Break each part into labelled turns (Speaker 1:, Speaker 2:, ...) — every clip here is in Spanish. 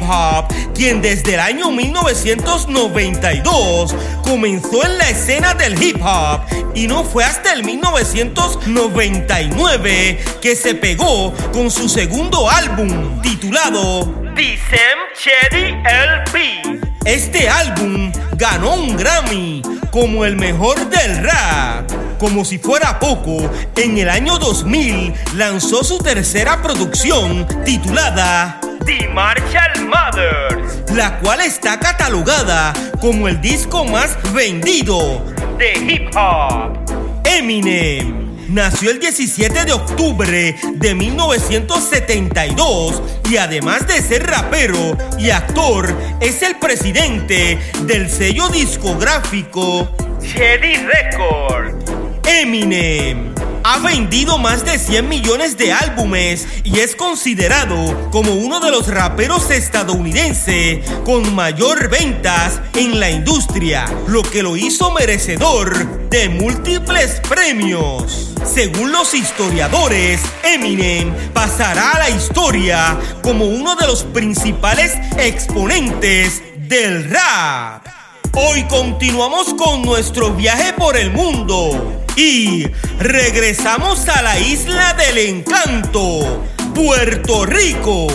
Speaker 1: hip hop, quien desde el año 1992 comenzó en la escena del hip hop y no fue hasta el 1999 que se pegó con su segundo álbum titulado Sam Shady LP. Este álbum ganó un Grammy como el mejor del rap. Como si fuera poco, en el año 2000 lanzó su tercera producción titulada The Marshall Mothers, la cual está catalogada como el disco más vendido de hip hop. Eminem nació el 17 de octubre de 1972 y además de ser rapero y actor, es el presidente del sello discográfico Chedi Records. Eminem ha vendido más de 100 millones de álbumes y es considerado como uno de los raperos estadounidenses con mayor ventas en la industria, lo que lo hizo merecedor de múltiples premios. Según los historiadores, Eminem pasará a la historia como uno de los principales exponentes del rap. Hoy continuamos con nuestro viaje por el mundo y regresamos a la isla del encanto, Puerto Rico.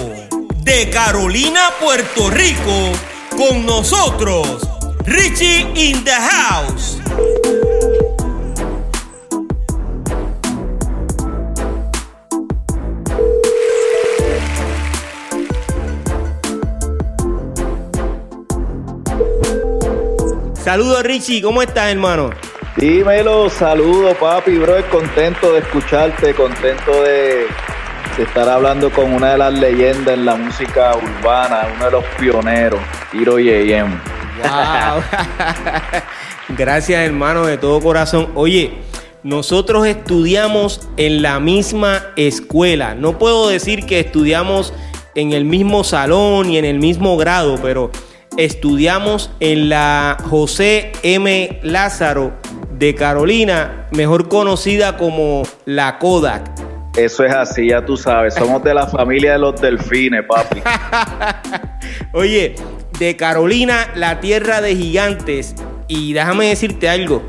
Speaker 1: De Carolina, Puerto Rico, con nosotros, Richie in the house. Saludos Richie, ¿cómo estás hermano?
Speaker 2: Dímelo, saludos papi, bro, contento de escucharte, contento de, estar hablando con una de las leyendas en la música urbana, uno de los pioneros, Hiro Yeyem.
Speaker 1: Gracias hermano de todo corazón. Oye, nosotros estudiamos en la misma escuela. No puedo decir que estudiamos en el mismo salón y en el mismo grado, pero estudiamos en la José M. Lázaro de Carolina, mejor conocida como la Kodak.
Speaker 2: Eso es así, ya tú sabes, somos de la familia de los delfines, papi.
Speaker 1: Oye, de Carolina, la tierra de gigantes. Y déjame decirte algo,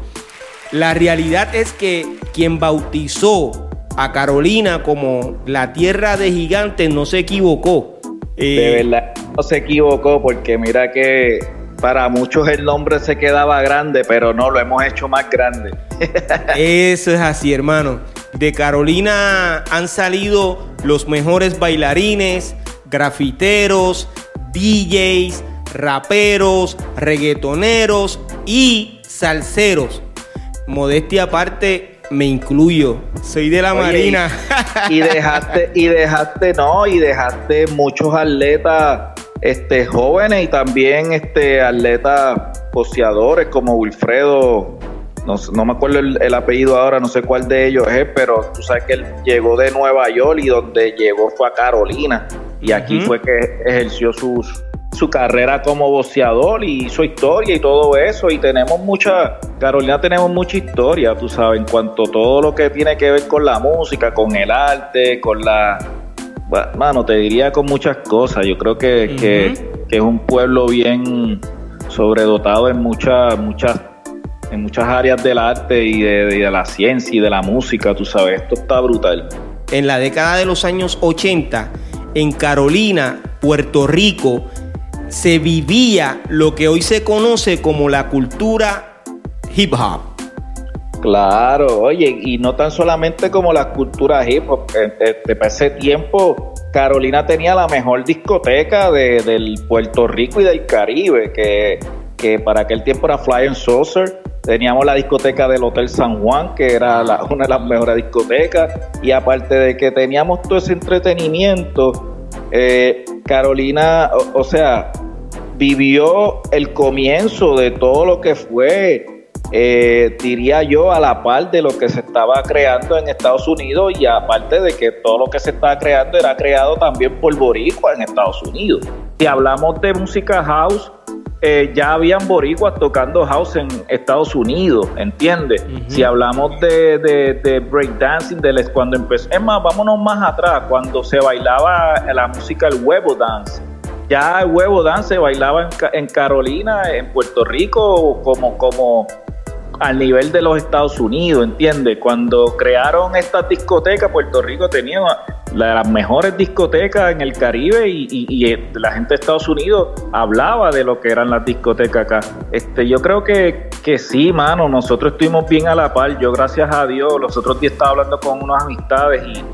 Speaker 1: la realidad es que quien bautizó a Carolina como la tierra de gigantes no se equivocó.
Speaker 2: De
Speaker 1: Eh,
Speaker 2: verdad, no se equivocó porque mira que para muchos el nombre se quedaba grande, pero no, lo hemos hecho más grande.
Speaker 1: Eso es así, hermano. De Carolina han salido los mejores bailarines, grafiteros, DJs, raperos, reggaetoneros y salseros. Modestia aparte, me incluyo. Soy de la
Speaker 2: Oye,
Speaker 1: Marina.
Speaker 2: y dejaste, y dejaste, no, y dejaste muchos atletas este, jóvenes y también este, atletas poseadores como Wilfredo, no, no me acuerdo el, el apellido ahora, no sé cuál de ellos es, pero tú sabes que él llegó de Nueva York y donde llegó fue a Carolina. Y aquí fue que ejerció sus su carrera como boxeador y hizo historia y todo eso. Y tenemos mucha Carolina tenemos mucha historia tú sabes en cuanto a todo lo que tiene que ver con la música con el arte con la mano te diría con muchas cosas. Yo creo que, que es un pueblo bien sobredotado en muchas muchas en muchas áreas del arte y de, y de la ciencia y de la música tú sabes. Esto está brutal.
Speaker 1: En la década de los años 80, en Carolina, Puerto Rico, se vivía lo que hoy se conoce como la cultura hip hop.
Speaker 2: Claro, oye, y no tan solamente como las culturas hip hop, eh, este, para ese tiempo Carolina tenía la mejor discoteca de, del Puerto Rico y del Caribe, que, que para aquel tiempo era Flying Saucer. Teníamos la discoteca del Hotel San Juan, que era la- una de las mejores discotecas, y aparte de que teníamos todo ese entretenimiento, Eh, Carolina, o, sea, vivió el comienzo de todo lo que fue, eh, diría yo, a la par de lo que se estaba creando en Estados Unidos y aparte de que todo lo que se estaba creando era creado también por Boricua en Estados Unidos. Si hablamos de música house, eh, ya habían boricuas tocando house en Estados Unidos, ¿entiendes? Si hablamos de, de, de breakdancing, de cuando empezó, es más, vámonos más atrás, cuando se bailaba la música el huevo dance. Ya el huevo dance se bailaba en, en Carolina, en Puerto Rico, como, como al nivel de los Estados Unidos, ¿entiendes? Cuando crearon esta discoteca, Puerto Rico tenía las mejores discotecas en el Caribe y, eh, la gente de Estados Unidos hablaba de lo que eran las discotecas acá. Este, yo creo que, que sí, mano, nosotros estuvimos bien a la par. Yo, gracias a Dios, los otros días estaba hablando con unas amistades y,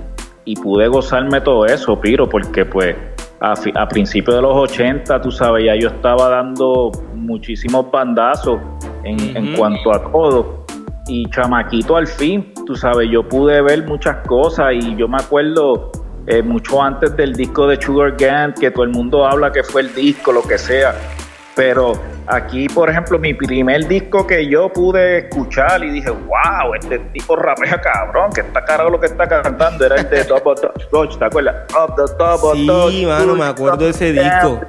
Speaker 2: y pude gozarme todo eso, Piro, porque pues a, a principios de los 80, tú sabes, ya yo estaba dando muchísimos bandazos en, en cuanto a todo. Y chamaquito al fin, tú sabes, yo pude ver muchas cosas y yo me acuerdo eh, mucho antes del disco de Sugar Gang, que todo el mundo habla que fue el disco, lo que sea. Pero aquí, por ejemplo, mi primer disco que yo pude escuchar y dije, wow, este tipo rapea cabrón, que está caro lo que está cantando, era el de Top of the ¿te acuerdas?
Speaker 1: sí, mano, me acuerdo de ese disco.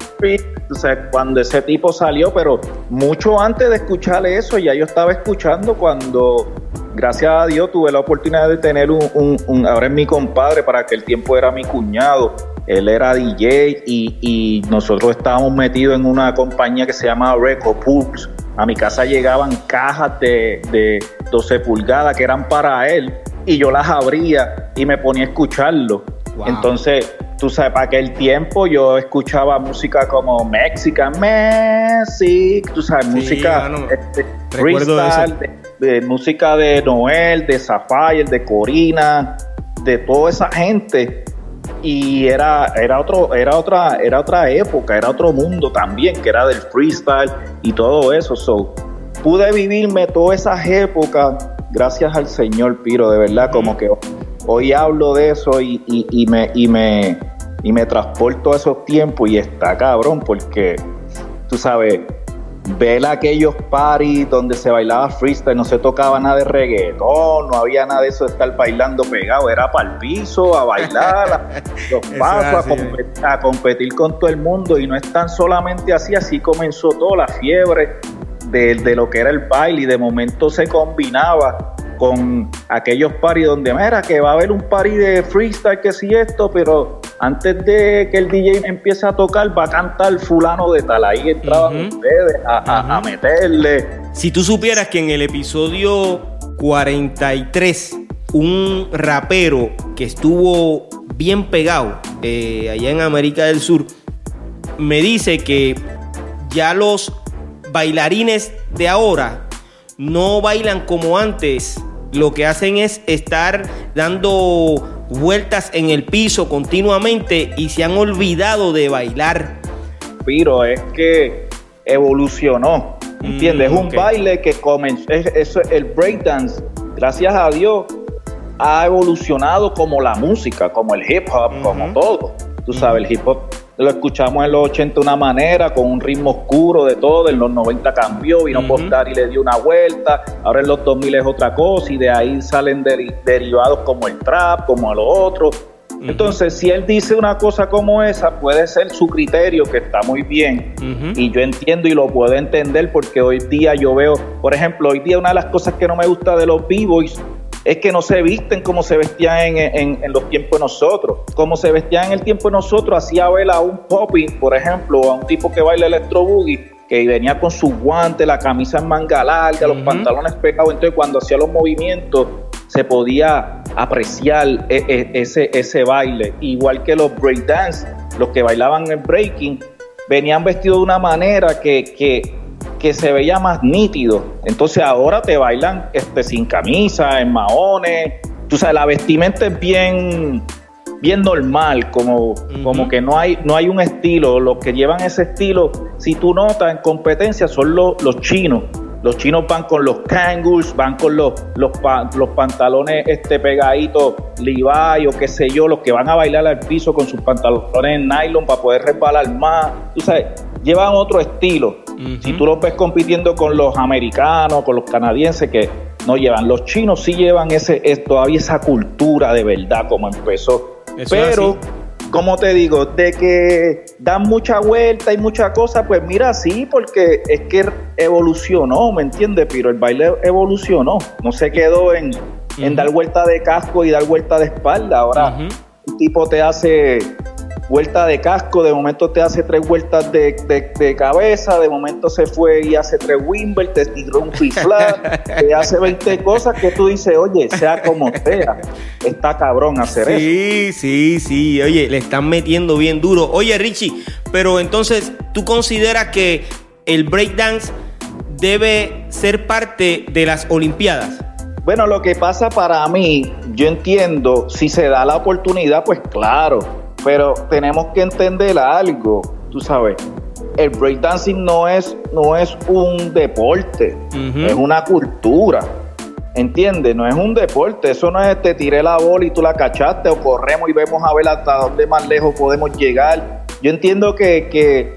Speaker 2: O sea, cuando ese tipo salió, pero mucho antes de escuchar eso, ya yo estaba escuchando cuando, gracias a Dios, tuve la oportunidad de tener un, un ahora es mi compadre, para que el tiempo era mi cuñado, él era DJ y, nosotros estábamos metidos en una compañía que se llama Record Pulse. A mi casa llegaban cajas de, de 12 pulgadas que eran para él y yo las abría y me ponía a escucharlo. Entonces, tú sabes, para aquel tiempo yo escuchaba música como Mexican Music, tú sabes, música este, de, música de Noel, de Sapphire, de Corina, de toda esa gente y era, era, otro, era, otra, era otra época, era otro mundo también, que era del freestyle y todo eso. So, pude vivirme todas esas épocas gracias al Señor Piro, de verdad, como que hoy hablo de eso y, y, me, y, me, y me transporto a esos tiempos y está cabrón, porque tú sabes, ver aquellos paris donde se bailaba freestyle, no se tocaba nada de reggaetón, no había nada de eso de estar bailando pegado, era para el piso, a bailar, a, los pasos, a, competir, con todo el mundo y no es tan solamente así, así comenzó toda la fiebre de, de lo que era el baile y de momento se combinaba con aquellos paris donde, mira, que va a haber un party de freestyle, que sí esto, pero antes de que el DJ empiece a tocar, va a cantar fulano de tal. Ahí entraban ustedes a, meterle.
Speaker 1: Si tú supieras que en el episodio 43, un rapero que estuvo bien pegado eh, allá en América del Sur, me dice que ya los bailarines de ahora no bailan como antes. Lo que hacen es estar dando vueltas en el piso continuamente y se han olvidado de bailar.
Speaker 2: Pero es que evolucionó, ¿entiendes? es un mm, baile que comenzó, es, el breakdance, gracias a Dios, ha evolucionado como la música, como el hip hop, como todo. Tú sabes, el hip hop lo escuchamos en los 80 de una manera, con un ritmo oscuro de todo, en los 90 cambió, vino uh y le dio una vuelta, ahora en los 2000 es otra cosa y de ahí salen derivados como el trap, como lo otro. Entonces, si él dice una cosa como esa, puede ser su criterio, que está muy bien, y yo entiendo y lo puedo entender porque hoy día yo veo, por ejemplo, hoy día una de las cosas que no me gusta de los b-boys es que no se visten como se vestían en, los tiempos de nosotros. Como se vestían en el tiempo de nosotros, hacía ver a un popping, por ejemplo, a un tipo que baila electro boogie, que venía con su guante, la camisa en manga larga, los pantalones pegados. Entonces, cuando hacía los movimientos, se podía apreciar e, e, ese, ese baile. Igual que los breakdance, los que bailaban el breaking, venían vestidos de una manera que, que que se veía más nítido. Entonces ahora te bailan este, sin camisa, en maones. Tú sabes, la vestimenta es bien, bien normal, como, como que no hay, no hay un estilo. Los que llevan ese estilo, si tú notas en competencia, son los, los chinos. Los chinos van con los kangaroos, van con los, los, los pantalones este, pegaditos Levi o qué sé yo, los que van a bailar al piso con sus pantalones en nylon para poder resbalar más. Tú sabes, llevan otro estilo. Si tú los ves compitiendo con los americanos, con los canadienses, que no llevan. Los chinos sí llevan ese, es, todavía esa cultura de verdad como empezó. Pero, como te digo, de que dan mucha vuelta y mucha cosa, pues mira, sí, porque es que evolucionó, ¿me entiendes? Pero el baile evolucionó, no se quedó en, en dar vuelta de casco y dar vuelta de espalda. Ahora, un tipo te hace vuelta de casco, de momento te hace tres vueltas de, cabeza, de momento se fue y hace tres Wimble, te tiró un flat, te hace 20 cosas que tú dices, oye, sea como sea, está cabrón hacer eso.
Speaker 1: Sí, sí, sí, oye, le están metiendo bien duro. Oye, Richie, pero entonces, ¿tú consideras que el breakdance debe ser parte de las Olimpiadas?
Speaker 2: Bueno, lo que pasa para mí, yo entiendo, si se da la oportunidad, pues claro, pero tenemos que entender algo, tú sabes. El breakdancing no es, no es un deporte, es una cultura. ¿Entiendes? No es un deporte, eso no es te tiré la bola y tú la cachaste o corremos y vemos a ver hasta dónde más lejos podemos llegar. Yo entiendo que, que,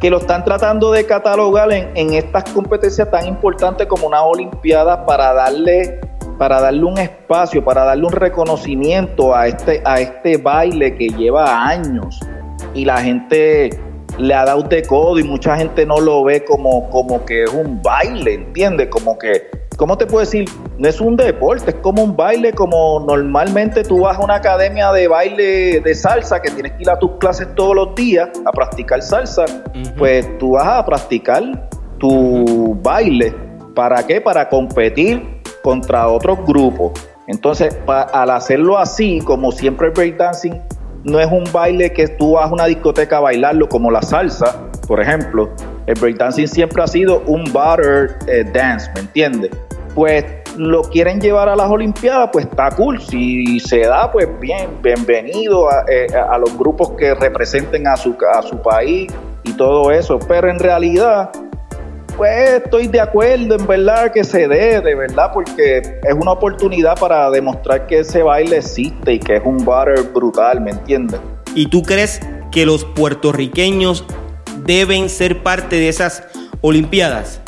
Speaker 2: que lo están tratando de catalogar en, en estas competencias tan importantes como una Olimpiada para darle para darle un espacio, para darle un reconocimiento a este, a este baile que lleva años y la gente le ha dado de codo y mucha gente no lo ve como, como que es un baile, ¿entiendes? Como que, ¿cómo te puedo decir? No es un deporte, es como un baile, como normalmente tú vas a una academia de baile de salsa que tienes que ir a tus clases todos los días a practicar salsa, pues tú vas a practicar tu baile. ¿Para qué? Para competir contra otros grupos. Entonces, al hacerlo así, como siempre el breakdancing no es un baile que tú vas a una discoteca a bailarlo como la salsa, por ejemplo. El breakdancing siempre ha sido un butter eh, dance, ¿me entiendes? Pues lo quieren llevar a las Olimpiadas, pues está cool. Si se da, pues bien, bienvenido a, eh, a los grupos que representen a su, a su país y todo eso. Pero en realidad, pues estoy de acuerdo en verdad que se dé, de verdad, porque es una oportunidad para demostrar que ese baile existe y que es un butter brutal, ¿me entiendes?
Speaker 1: ¿Y tú crees que los puertorriqueños deben ser parte de esas Olimpiadas?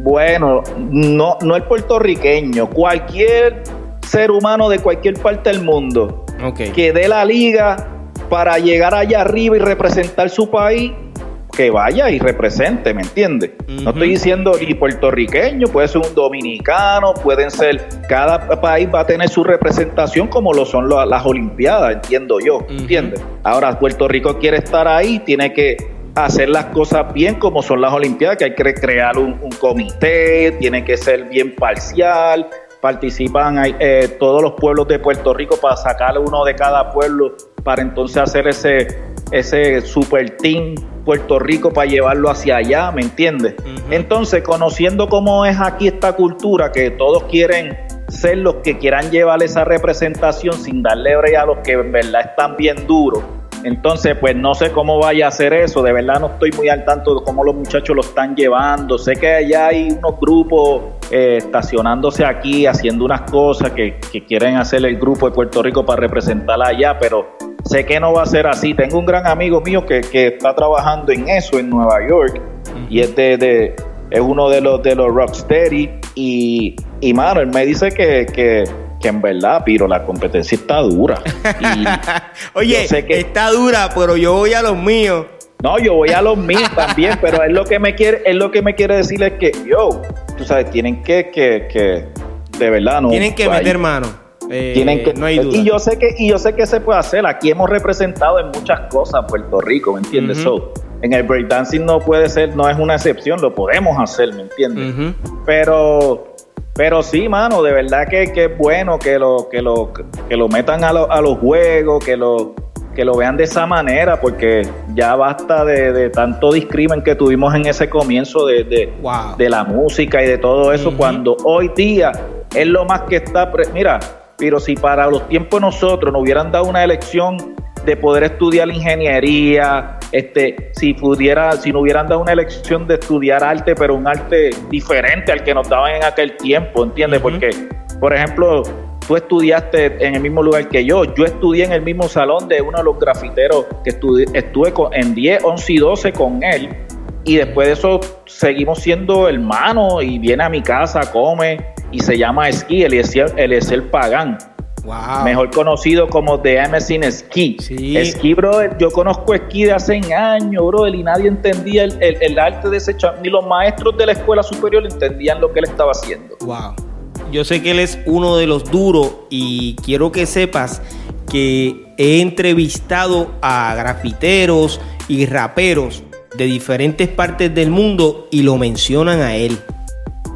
Speaker 2: Bueno, no, no el puertorriqueño, cualquier ser humano de cualquier parte del mundo que dé la liga para llegar allá arriba y representar su país, que vaya y represente, ¿me entiendes? No estoy diciendo ni puertorriqueño, puede ser un dominicano, pueden ser, cada país va a tener su representación como lo son las Olimpiadas, entiendo yo, ¿entiendes? Ahora Puerto Rico quiere estar ahí, tiene que hacer las cosas bien como son las Olimpiadas, que hay que crear un, comité, tiene que ser bien parcial, participan eh, todos los pueblos de Puerto Rico para sacar uno de cada pueblo para entonces hacer ese, ese super team Puerto Rico para llevarlo hacia allá, ¿me entiendes? Entonces, conociendo cómo es aquí esta cultura, que todos quieren ser los que quieran llevar esa representación sin darle brea a los que en verdad están bien duros. Entonces, pues no sé cómo vaya a hacer eso, de verdad no estoy muy al tanto de cómo los muchachos lo están llevando. Sé que allá hay unos grupos eh, estacionándose aquí, haciendo unas cosas que, que quieren hacer el grupo de Puerto Rico para representarla allá, pero Sé que no va a ser así. Tengo un gran amigo mío que, está trabajando en eso en Nueva York y es de, es uno de los de los rocksteady y, y mano, él me dice que, que, en verdad, Piro, la competencia está dura.
Speaker 1: Oye, sé que, está dura, pero yo voy a los míos.
Speaker 2: No, yo voy a los míos también, pero es lo que me quiere, es lo que me quiere decir es que, yo, tú sabes, tienen que, que, que de verdad no.
Speaker 1: Tienen que meter mano
Speaker 2: eh, Tienen que, no hay duda. Y yo sé que y yo sé que se puede hacer. Aquí hemos representado en muchas cosas Puerto Rico, ¿me entiendes? en el breakdancing no puede ser, no es una excepción, lo podemos hacer, ¿me entiendes? Pero pero sí, mano, de verdad que, que, es bueno que lo que lo que lo metan a, a los juegos, que lo que lo vean de esa manera, porque ya basta de, tanto discrimen que tuvimos en ese comienzo de, de, la música y de todo eso, cuando hoy día es lo más que está... Mira, pero si para los tiempos nosotros nos hubieran dado una elección de poder estudiar ingeniería, este, si pudiera, si no hubieran dado una elección de estudiar arte, pero un arte diferente al que nos daban en aquel tiempo, ¿entiendes? Porque, por ejemplo, tú estudiaste en el mismo lugar que yo. Yo estudié en el mismo salón de uno de los grafiteros que estuve con, en 10, 11 y 12 con él. Y después de eso seguimos siendo hermanos y viene a mi casa, come y se llama Esquí, él es el Pagán. Mejor conocido como The Amazing Ski. Sí. Ski, bro, yo conozco esquí de hace años, bro, y nadie entendía el, arte de ese Ni los maestros de la escuela superior entendían lo que él estaba haciendo.
Speaker 1: Wow. Yo sé que él es uno de los duros y quiero que sepas que he entrevistado a grafiteros y raperos de diferentes partes del mundo y lo mencionan a él.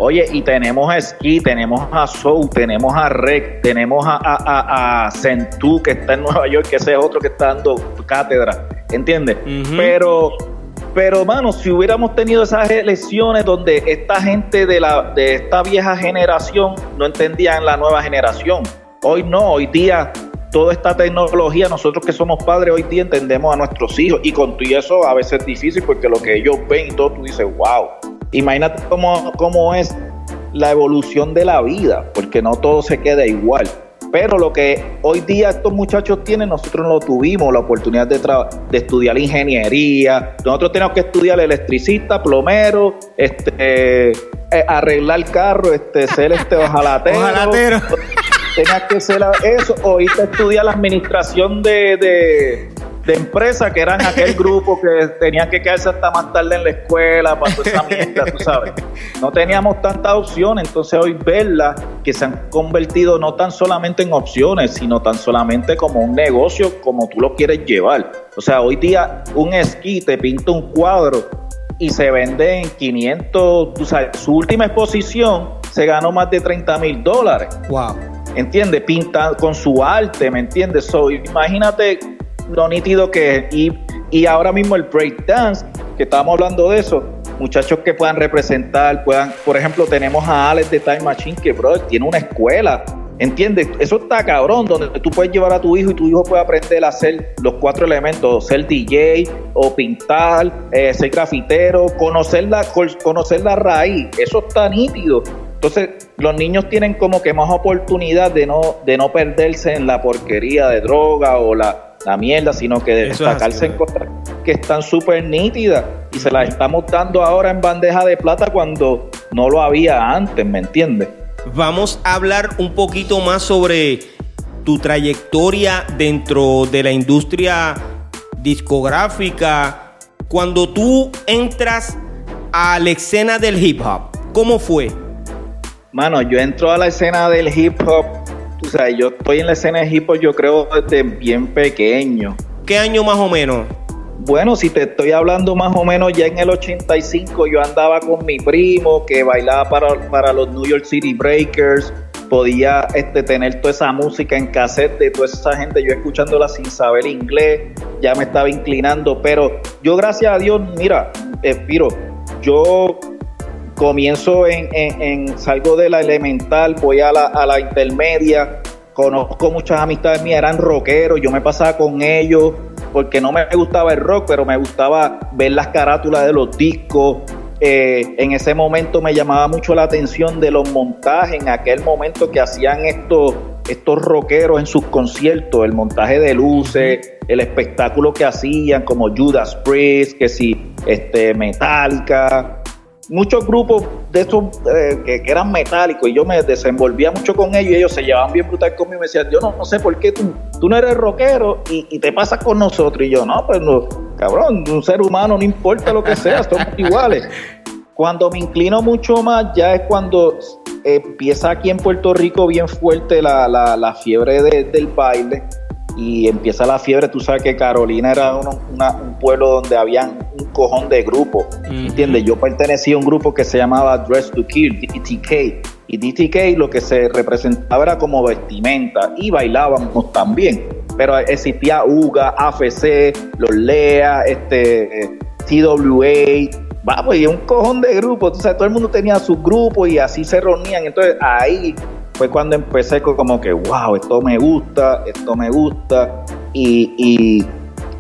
Speaker 2: Oye, y tenemos a Ski, tenemos a Soul, tenemos a Rec, tenemos a, a, a, Centú, que está en Nueva York, que ese es otro que está dando cátedra, ¿entiendes? Pero, pero, mano, si hubiéramos tenido esas elecciones donde esta gente de, la, de esta vieja generación no entendían la nueva generación, hoy no, hoy día toda esta tecnología, nosotros que somos padres hoy día entendemos a nuestros hijos y con todo eso a veces es difícil porque lo que ellos ven y todo, tú dices, wow, Imagínate cómo, cómo es la evolución de la vida, porque no todo se queda igual. Pero lo que hoy día estos muchachos tienen, nosotros no lo tuvimos, la oportunidad de, de estudiar ingeniería. Nosotros tenemos que estudiar electricista, plomero, este, eh, arreglar carro, este, ser este ojalatero. ojalatero. Tenías que ser eso, o irte a estudiar la administración de de empresa que eran aquel grupo que tenían que quedarse hasta más tarde en la escuela para toda esa mierda, tú sabes. No teníamos tantas opciones, entonces hoy verla que se han convertido no tan solamente en opciones, sino tan solamente como un negocio como tú lo quieres llevar. O sea, hoy día un esquí te pinta un cuadro y se vende en 500, tú sabes, su última exposición se ganó más de 30 mil dólares.
Speaker 1: Wow.
Speaker 2: ¿Entiendes? Pinta con su arte, ¿me entiendes? So, imagínate lo nítido que es. Y, y ahora mismo el breakdance, que estábamos hablando de eso, muchachos que puedan representar, puedan, por ejemplo, tenemos a Alex de Time Machine, que, bro, tiene una escuela. ¿Entiendes? Eso está cabrón, donde tú puedes llevar a tu hijo y tu hijo puede aprender a hacer los cuatro elementos, ser DJ o pintar, eh, ser grafitero, conocer la, conocer la raíz. Eso está nítido. Entonces, los niños tienen como que más oportunidad de no, de no perderse en la porquería de droga o la, la mierda, sino que destacarse en cosas que están súper nítidas y se las estamos dando ahora en bandeja de plata cuando no lo había antes, ¿me entiendes?
Speaker 1: Vamos a hablar un poquito más sobre tu trayectoria dentro de la industria discográfica. Cuando tú entras a la escena del hip hop, ¿cómo fue?
Speaker 2: Mano, yo entro a la escena del hip hop o sea, yo estoy en la escena de hip hop, yo creo, desde bien pequeño.
Speaker 1: ¿Qué año más o menos?
Speaker 2: Bueno, si te estoy hablando más o menos ya en el 85, yo andaba con mi primo que bailaba para, para los New York City Breakers, podía este, tener toda esa música en cassette de toda esa gente, yo escuchándola sin saber inglés, ya me estaba inclinando, pero yo gracias a Dios, mira, Espiro, yo comienzo en, salgo de la elemental, voy a la, intermedia, conozco muchas amistades mías, eran rockeros, yo me pasaba con ellos porque no me gustaba el rock, pero me gustaba ver las carátulas de los discos. Eh, en ese momento me llamaba mucho la atención de los montajes, en aquel momento que hacían estos, estos rockeros en sus conciertos, el montaje de luces, el espectáculo que hacían, como Judas Priest, que si este, Metallica, muchos grupos de esos eh, que, eran metálicos y yo me desenvolvía mucho con ellos y ellos se llevaban bien brutal conmigo y me decían, yo no, no sé por qué tú, tú no eres rockero y, te pasas con nosotros. Y yo, no, pues no, cabrón, un ser humano no importa lo que sea, somos iguales. Cuando me inclino mucho más ya es cuando empieza aquí en Puerto Rico bien fuerte la, la, la fiebre del baile y empieza la fiebre. Tú sabes que Carolina era un pueblo donde había un cojón de grupos, ¿entiendes? Yo pertenecía a un grupo que se llamaba Dress to Kill, DTK, y DTK lo que se representaba era como vestimenta y bailábamos también, pero existía UGA, AFC, los LEA, este, TWA, vamos, y un cojón de grupos, o sea, todo el mundo tenía su grupo y así se reunían, entonces ahí fue cuando empecé como que, wow, esto me gusta, esto me gusta. Y,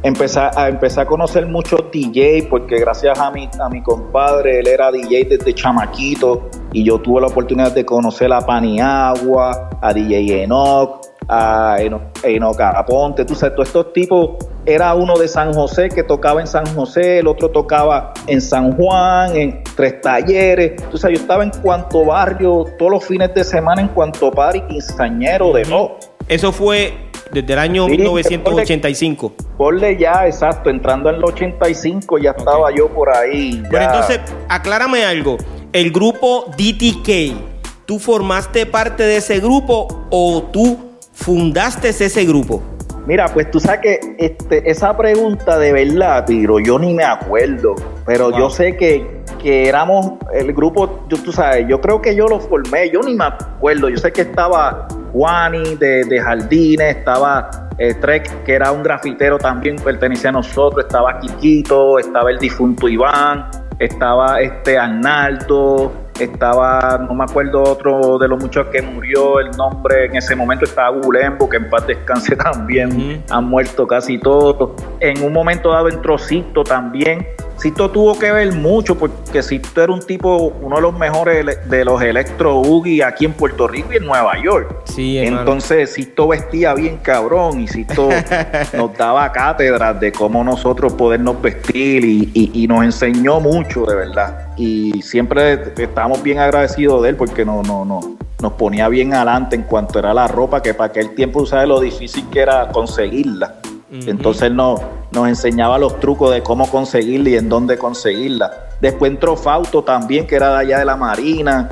Speaker 2: empecé a, empecé a conocer muchos DJ porque gracias a mi, a mi compadre, él era DJ desde chamaquito y yo tuve la oportunidad de conocer a Paniagua, a DJ Enoch, a Enoch Aponte, tú sabes, todos estos tipos, era uno de San José que tocaba en San José, el otro tocaba en San Juan, en tres talleres, sabes, yo estaba en cuanto barrio todos los fines de semana en cuanto y quinceañero de no.
Speaker 1: Eso fue desde el año 1985.
Speaker 2: Ponle ya, exacto, entrando en el 85 ya estaba yo por ahí.
Speaker 1: Pero entonces, aclárame algo. El grupo DTK, ¿tú formaste parte de ese grupo o tú fundaste ese grupo?
Speaker 2: Mira, pues tú sabes que este, esa pregunta de verdad, Tiro, yo ni me acuerdo, pero yo sé que, que éramos el grupo, yo, tú sabes, yo creo que yo lo formé, yo ni me acuerdo, yo sé que estaba Juani de, de Jardines, estaba eh, Trek, que era un grafitero también, pertenecía a nosotros, estaba Quiquito, estaba el difunto Iván, estaba este Arnaldo, estaba, no me acuerdo otro de los muchos que murió, el nombre en ese momento estaba Gulembo, que en paz descanse también, han muerto casi todos. En un momento dado entró Cito también, Sisto tuvo que ver mucho porque Sisto era un tipo, uno de los mejores de los electro Ugi aquí en Puerto Rico y en Nueva York. Sí, Entonces Sisto vestía bien cabrón y Sisto nos daba cátedras de cómo nosotros podernos vestir y, nos enseñó mucho de verdad. Y siempre estábamos bien agradecidos de él porque no, no, no, nos ponía bien adelante en cuanto era la ropa, que para aquel tiempo, ¿sabes lo difícil que era conseguirla? Entonces no, nos enseñaba los trucos de cómo conseguirla y en dónde conseguirla. Después entró Fausto también, que era de allá de la Marina,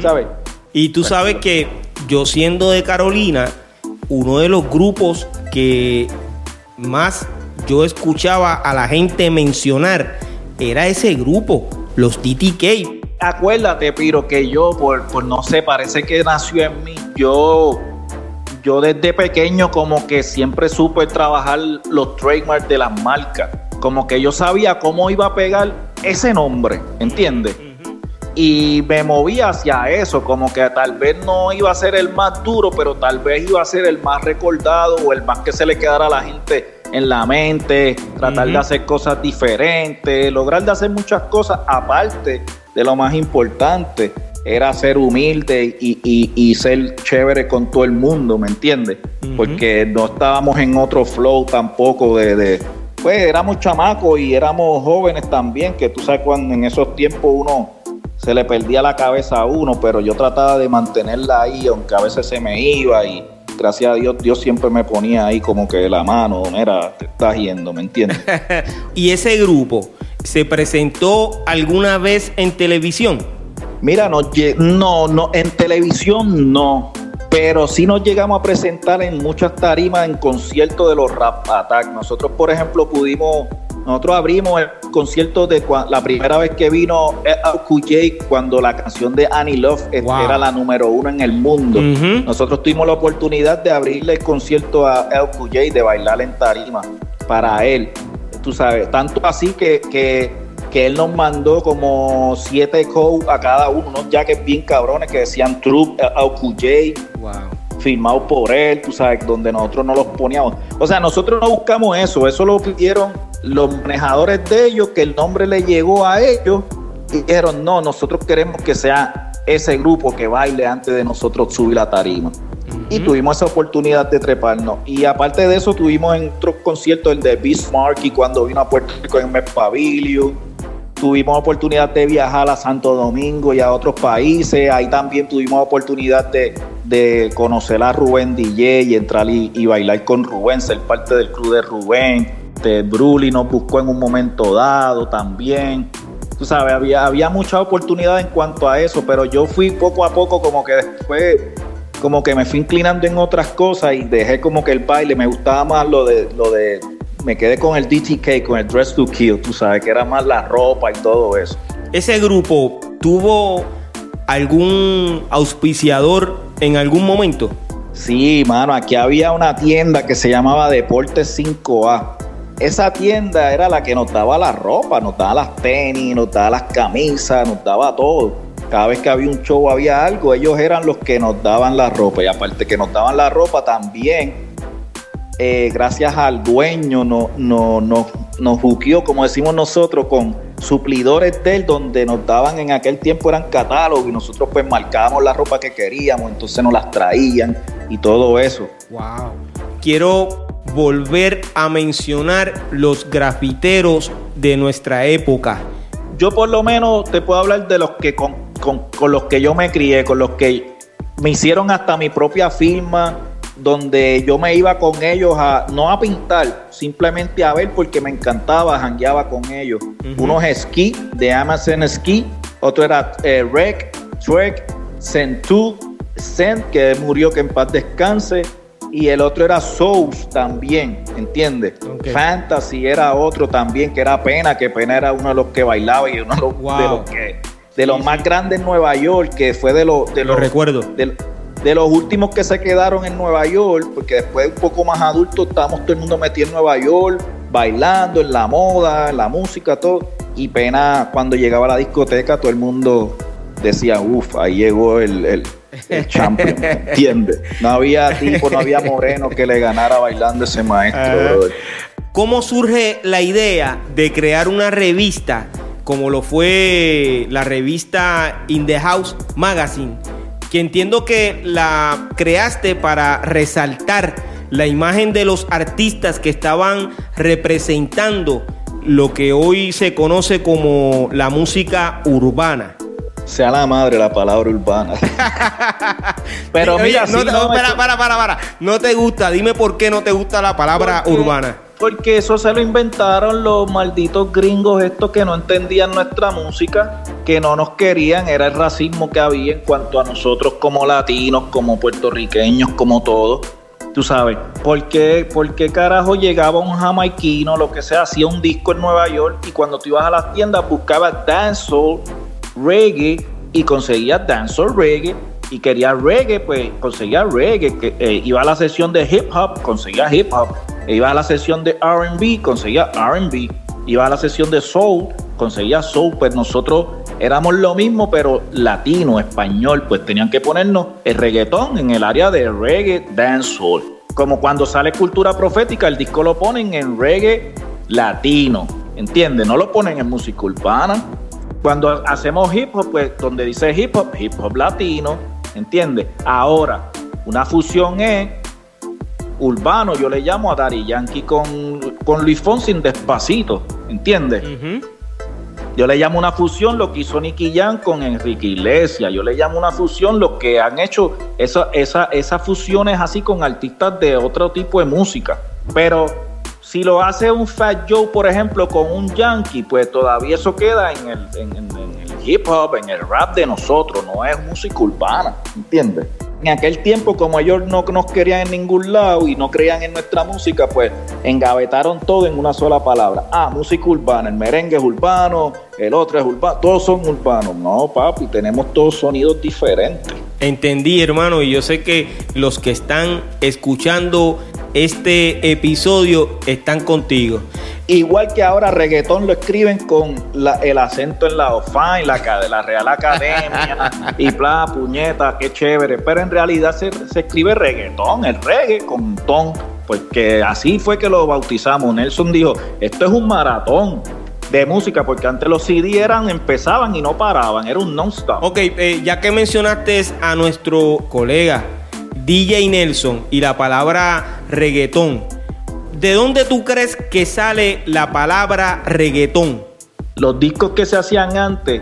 Speaker 2: ¿sabes?
Speaker 1: Y tú sabes que yo siendo de Carolina, uno de los grupos que más yo escuchaba a la gente mencionar era ese grupo, los TTK.
Speaker 2: Acuérdate, Piro, que yo, por, por no sé, parece que nació en mí. Yo yo desde pequeño como que siempre supe trabajar los trademarks de las marcas. Como que yo sabía cómo iba a pegar ese nombre, ¿entiendes? Y me movía hacia eso, como que tal vez no iba a ser el más duro, pero tal vez iba a ser el más recordado o el más que se le quedara a la gente en la mente, tratar de hacer cosas diferentes, lograr de hacer muchas cosas aparte de lo más importante era ser humilde y, ser chévere con todo el mundo, ¿me entiendes? Porque no estábamos en otro flow tampoco de, Pues éramos chamacos y éramos jóvenes también, que tú sabes cuando en esos tiempos uno se le perdía la cabeza a uno, pero yo trataba de mantenerla ahí, aunque a veces se me iba y gracias a Dios, Dios siempre me ponía ahí como que la mano, era, te estás yendo, ¿me entiendes?
Speaker 1: ¿Y ese grupo se presentó alguna vez en televisión?
Speaker 2: Mira, no, no, no, en televisión no, pero sí nos llegamos a presentar en muchas tarimas en conciertos de los Rap Attack. Nosotros, por ejemplo, pudimos, nosotros abrimos el concierto de la primera vez que vino LQJ cuando la canción de Annie Love era la número uno en el mundo. Nosotros tuvimos la oportunidad de abrirle el concierto a LQJ, de bailar en tarima para él. Tú sabes, tanto así que, que que él nos mandó como siete codes a cada uno, unos jackets bien cabrones que decían Troop, AUQJ, wow. firmados por él, tú sabes, donde nosotros no los poníamos. O sea, nosotros no buscamos eso, eso lo pidieron los manejadores de ellos, que el nombre le llegó a ellos y dijeron, no, nosotros queremos que sea ese grupo que baile antes de nosotros subir la tarima. Y tuvimos esa oportunidad de treparnos. Y aparte de eso, tuvimos en otros conciertos el de Bismarck y cuando vino a Puerto Rico en el Pavilion tuvimos oportunidad de viajar a Santo Domingo y a otros países. Ahí también tuvimos oportunidad de, conocer a Rubén DJ y entrar y, bailar con Rubén, ser parte del club de Rubén. De Bruli nos buscó en un momento dado también. Tú sabes, había, había mucha oportunidad en cuanto a eso, pero yo fui poco a poco como que después como que me fui inclinando en otras cosas y dejé como que el baile, me gustaba más lo de, lo de me quedé con el DTK, con el Dress to Kill, tú sabes, que era más la ropa y todo eso.
Speaker 1: ¿Ese grupo tuvo algún auspiciador en algún momento?
Speaker 2: Sí, mano, aquí había una tienda que se llamaba Deportes 5A. Esa tienda era la que nos daba la ropa, nos daba las tenis, nos daba las camisas, nos daba todo. Cada vez que había un show, había algo, ellos eran los que nos daban la ropa. Y aparte que nos daban la ropa, también eh, gracias al dueño, no, no, no, nos juqueó, como decimos nosotros, con suplidores de él, donde nos daban en aquel tiempo eran catálogos y nosotros pues marcábamos la ropa que queríamos, entonces nos las traían y todo eso.
Speaker 1: Wow. Quiero volver a mencionar los grafiteros de nuestra época.
Speaker 2: Yo por lo menos te puedo hablar de los que con, con los que yo me crié, con los que me hicieron hasta mi propia firma donde yo me iba con ellos a, no a pintar, simplemente a ver porque me encantaba, jangueaba con ellos. Uno es Ski, de Amazon Ski, otro era eh, Rec, Trek, Centu, Cent, que murió, que en paz descanse, y el otro era Souls también, ¿entiendes? Fantasy era otro también, que era Pena, que Pena era uno de los que bailaba y uno de los, que de los más grandes en Nueva York, que fue de, los de
Speaker 1: los
Speaker 2: recuerdo. de los últimos que se quedaron en Nueva York, porque después un poco más adultos estábamos todo el mundo metido en Nueva York, bailando, en la moda, en la música, todo. Y pena cuando llegaba a la discoteca, todo el mundo decía, uff, ahí llegó el, el, el champion, ¿entiendes? No había tipo, no había moreno que le ganara bailando ese maestro,
Speaker 1: ¿Cómo surge la idea de crear una revista como lo fue la revista In the House Magazine? Que entiendo que la creaste para resaltar la imagen de los artistas que estaban representando lo que hoy se conoce como la música urbana.
Speaker 2: Sea la madre la palabra urbana.
Speaker 1: Pero mira, no, para, para, para, para. No te gusta, dime por qué no te gusta la palabra urbana.
Speaker 2: Porque eso se lo inventaron los malditos gringos estos que no entendían nuestra música, que no nos querían, era el racismo que había en cuanto a nosotros como latinos, como puertorriqueños, como todos. Tú sabes, ¿por qué, ¿por qué carajo llegaba un jamaiquino, lo que sea, hacía un disco en Nueva York y cuando tú ibas a las tiendas buscabas dancehall, reggae y conseguías dancehall, reggae y quería reggae, pues conseguía reggae. Eh, iba a la sesión de hip hop, conseguía hip hop Iba a la sesión de RB, conseguía RB. Iba a la sesión de soul, conseguía soul. Pues nosotros éramos lo mismo, pero latino, español. Pues tenían que ponernos el reggaetón en el área de reggae, dancehall. Como cuando sale cultura profética, el disco lo ponen en reggae latino. ¿Entiendes? No lo ponen en música urbana. Cuando hacemos hip hop, pues donde dice hip hop, hip hop latino. ¿Entiendes? Ahora, una fusión es urbano, yo le llamo a Dari Yankee con, con Luis Fonsi despacito, ¿entiendes? Yo le llamo una fusión lo que hizo Nicky Jam con Enrique Iglesias. Yo le llamo una fusión lo que han hecho esa, esa, esas fusiones así con artistas de otro tipo de música. Pero si lo hace un Fat Joe, por ejemplo, con un Yankee, pues todavía eso queda en el, en el hip hop, en el rap de nosotros, no es música urbana, ¿entiendes? en aquel tiempo, como ellos no nos querían en ningún lado y no creían en nuestra música, pues engavetaron todo en una sola palabra. Ah, música urbana, el merengue es urbano, el otro es urbano, todos son urbanos. No, papi, tenemos todos sonidos diferentes.
Speaker 1: Entendí, hermano, y yo sé que los que están escuchando este episodio están contigo.
Speaker 2: Igual que ahora reggaetón lo escriben con el acento en la OFAN, la, la Real Academia y bla, puñeta, qué chévere. Pero en realidad se, escribe reggaetón, el reggae con ton. Porque así fue que lo bautizamos. Nelson dijo, esto es un maratón de música, porque antes los CD eran, empezaban y no paraban, era un non-stop.
Speaker 1: Ok, eh, ya que mencionaste a nuestro colega DJ Nelson y la palabra reggaetón, ¿de dónde tú crees que sale la palabra reggaetón?
Speaker 2: Los discos que se hacían antes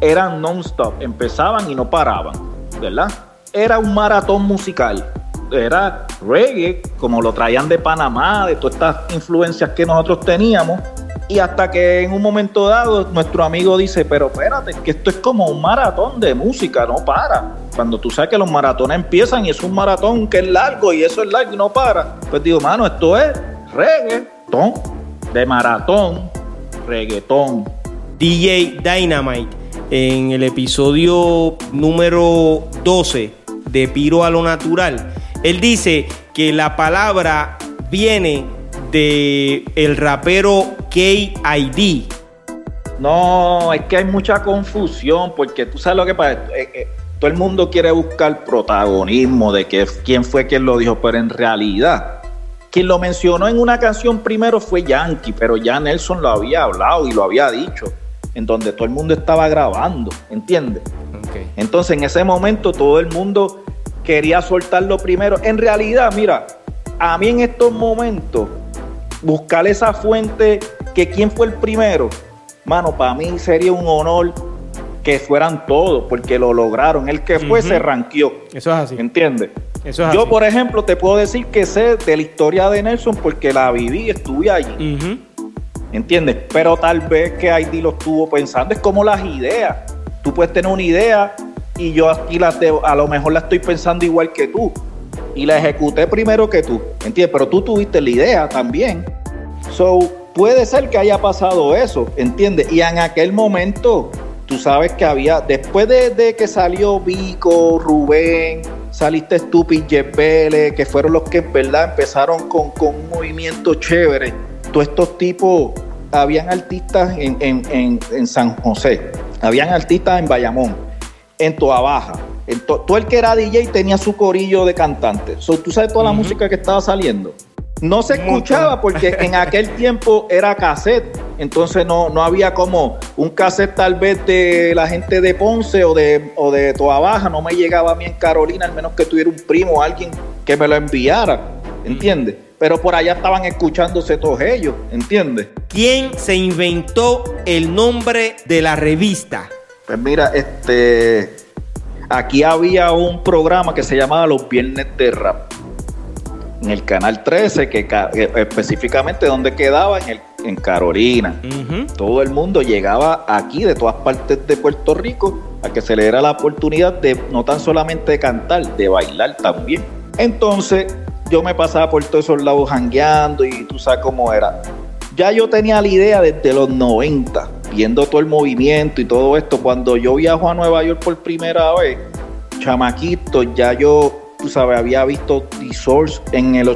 Speaker 2: eran non-stop, empezaban y no paraban, ¿verdad? Era un maratón musical. Era reggae, como lo traían de Panamá, de todas estas influencias que nosotros teníamos. Y hasta que en un momento dado nuestro amigo dice, pero espérate, que esto es como un maratón de música, no para. Cuando tú sabes que los maratones empiezan y es un maratón que es largo y eso es largo y no para. Pues digo, mano, esto es reggaetón, de maratón, reggaetón.
Speaker 1: DJ Dynamite, en el episodio número 12 de Piro a lo Natural, él dice que la palabra viene de el rapero KID.
Speaker 2: No, es que hay mucha confusión porque tú sabes lo que pasa. Eh, eh, todo el mundo quiere buscar protagonismo de que, quién fue quien lo dijo, pero en realidad Quien lo mencionó en una canción primero fue Yankee, pero ya Nelson lo había hablado y lo había dicho, en donde todo el mundo estaba grabando, ¿entiendes? Entonces en ese momento todo el mundo quería soltarlo primero. En realidad, mira, a mí en estos momentos, buscar esa fuente que quién fue el primero, mano, para mí sería un honor que fueran todos, porque lo lograron. El que fue se ranqueó.
Speaker 3: Eso es así.
Speaker 2: ¿Entiendes? Yo, por ejemplo, te puedo decir que sé de la historia de Nelson porque la viví, estuve allí. ¿Entiendes? Pero tal vez que Heidi lo estuvo pensando, es como las ideas. Tú puedes tener una idea y yo aquí la a lo mejor la estoy pensando igual que tú. Y la ejecuté primero que tú. ¿Entiendes? Pero tú tuviste la idea también. So, puede ser que haya pasado eso, ¿entiendes? Y en aquel momento, tú sabes que había, después de, que salió Vico, Rubén, saliste tú, Jeff que fueron los que en verdad empezaron con, un movimiento chévere. Todos estos tipos, habían artistas en, San José, habían artistas en Bayamón, en Toa Baja. En todo el que era DJ tenía su corillo de cantantes. ¿Tú sabes toda la música que estaba saliendo? No se escuchaba porque en aquel tiempo era cassette, entonces no, no había como un cassette tal vez de la gente de Ponce o de, o de Toa Baja, no me llegaba a mí en Carolina, al menos que tuviera un primo o alguien que me lo enviara, ¿entiendes? Pero por allá estaban escuchándose todos ellos, ¿entiendes?
Speaker 1: ¿Quién se inventó el nombre de la revista?
Speaker 2: Pues mira, este, aquí había un programa que se llamaba Los Viernes de Rap en el canal 13, que, específicamente donde quedaba en, el, en Carolina. Todo el mundo llegaba aquí de todas partes de Puerto Rico a que se le diera la oportunidad de no tan solamente cantar, de bailar también. Entonces yo me pasaba por todos esos lados jangueando y tú sabes cómo era. Ya yo tenía la idea desde los 90, viendo todo el movimiento y todo esto. Cuando yo viajo a Nueva York por primera vez, chamaquito, ya yo tú sabes, había visto The Source en el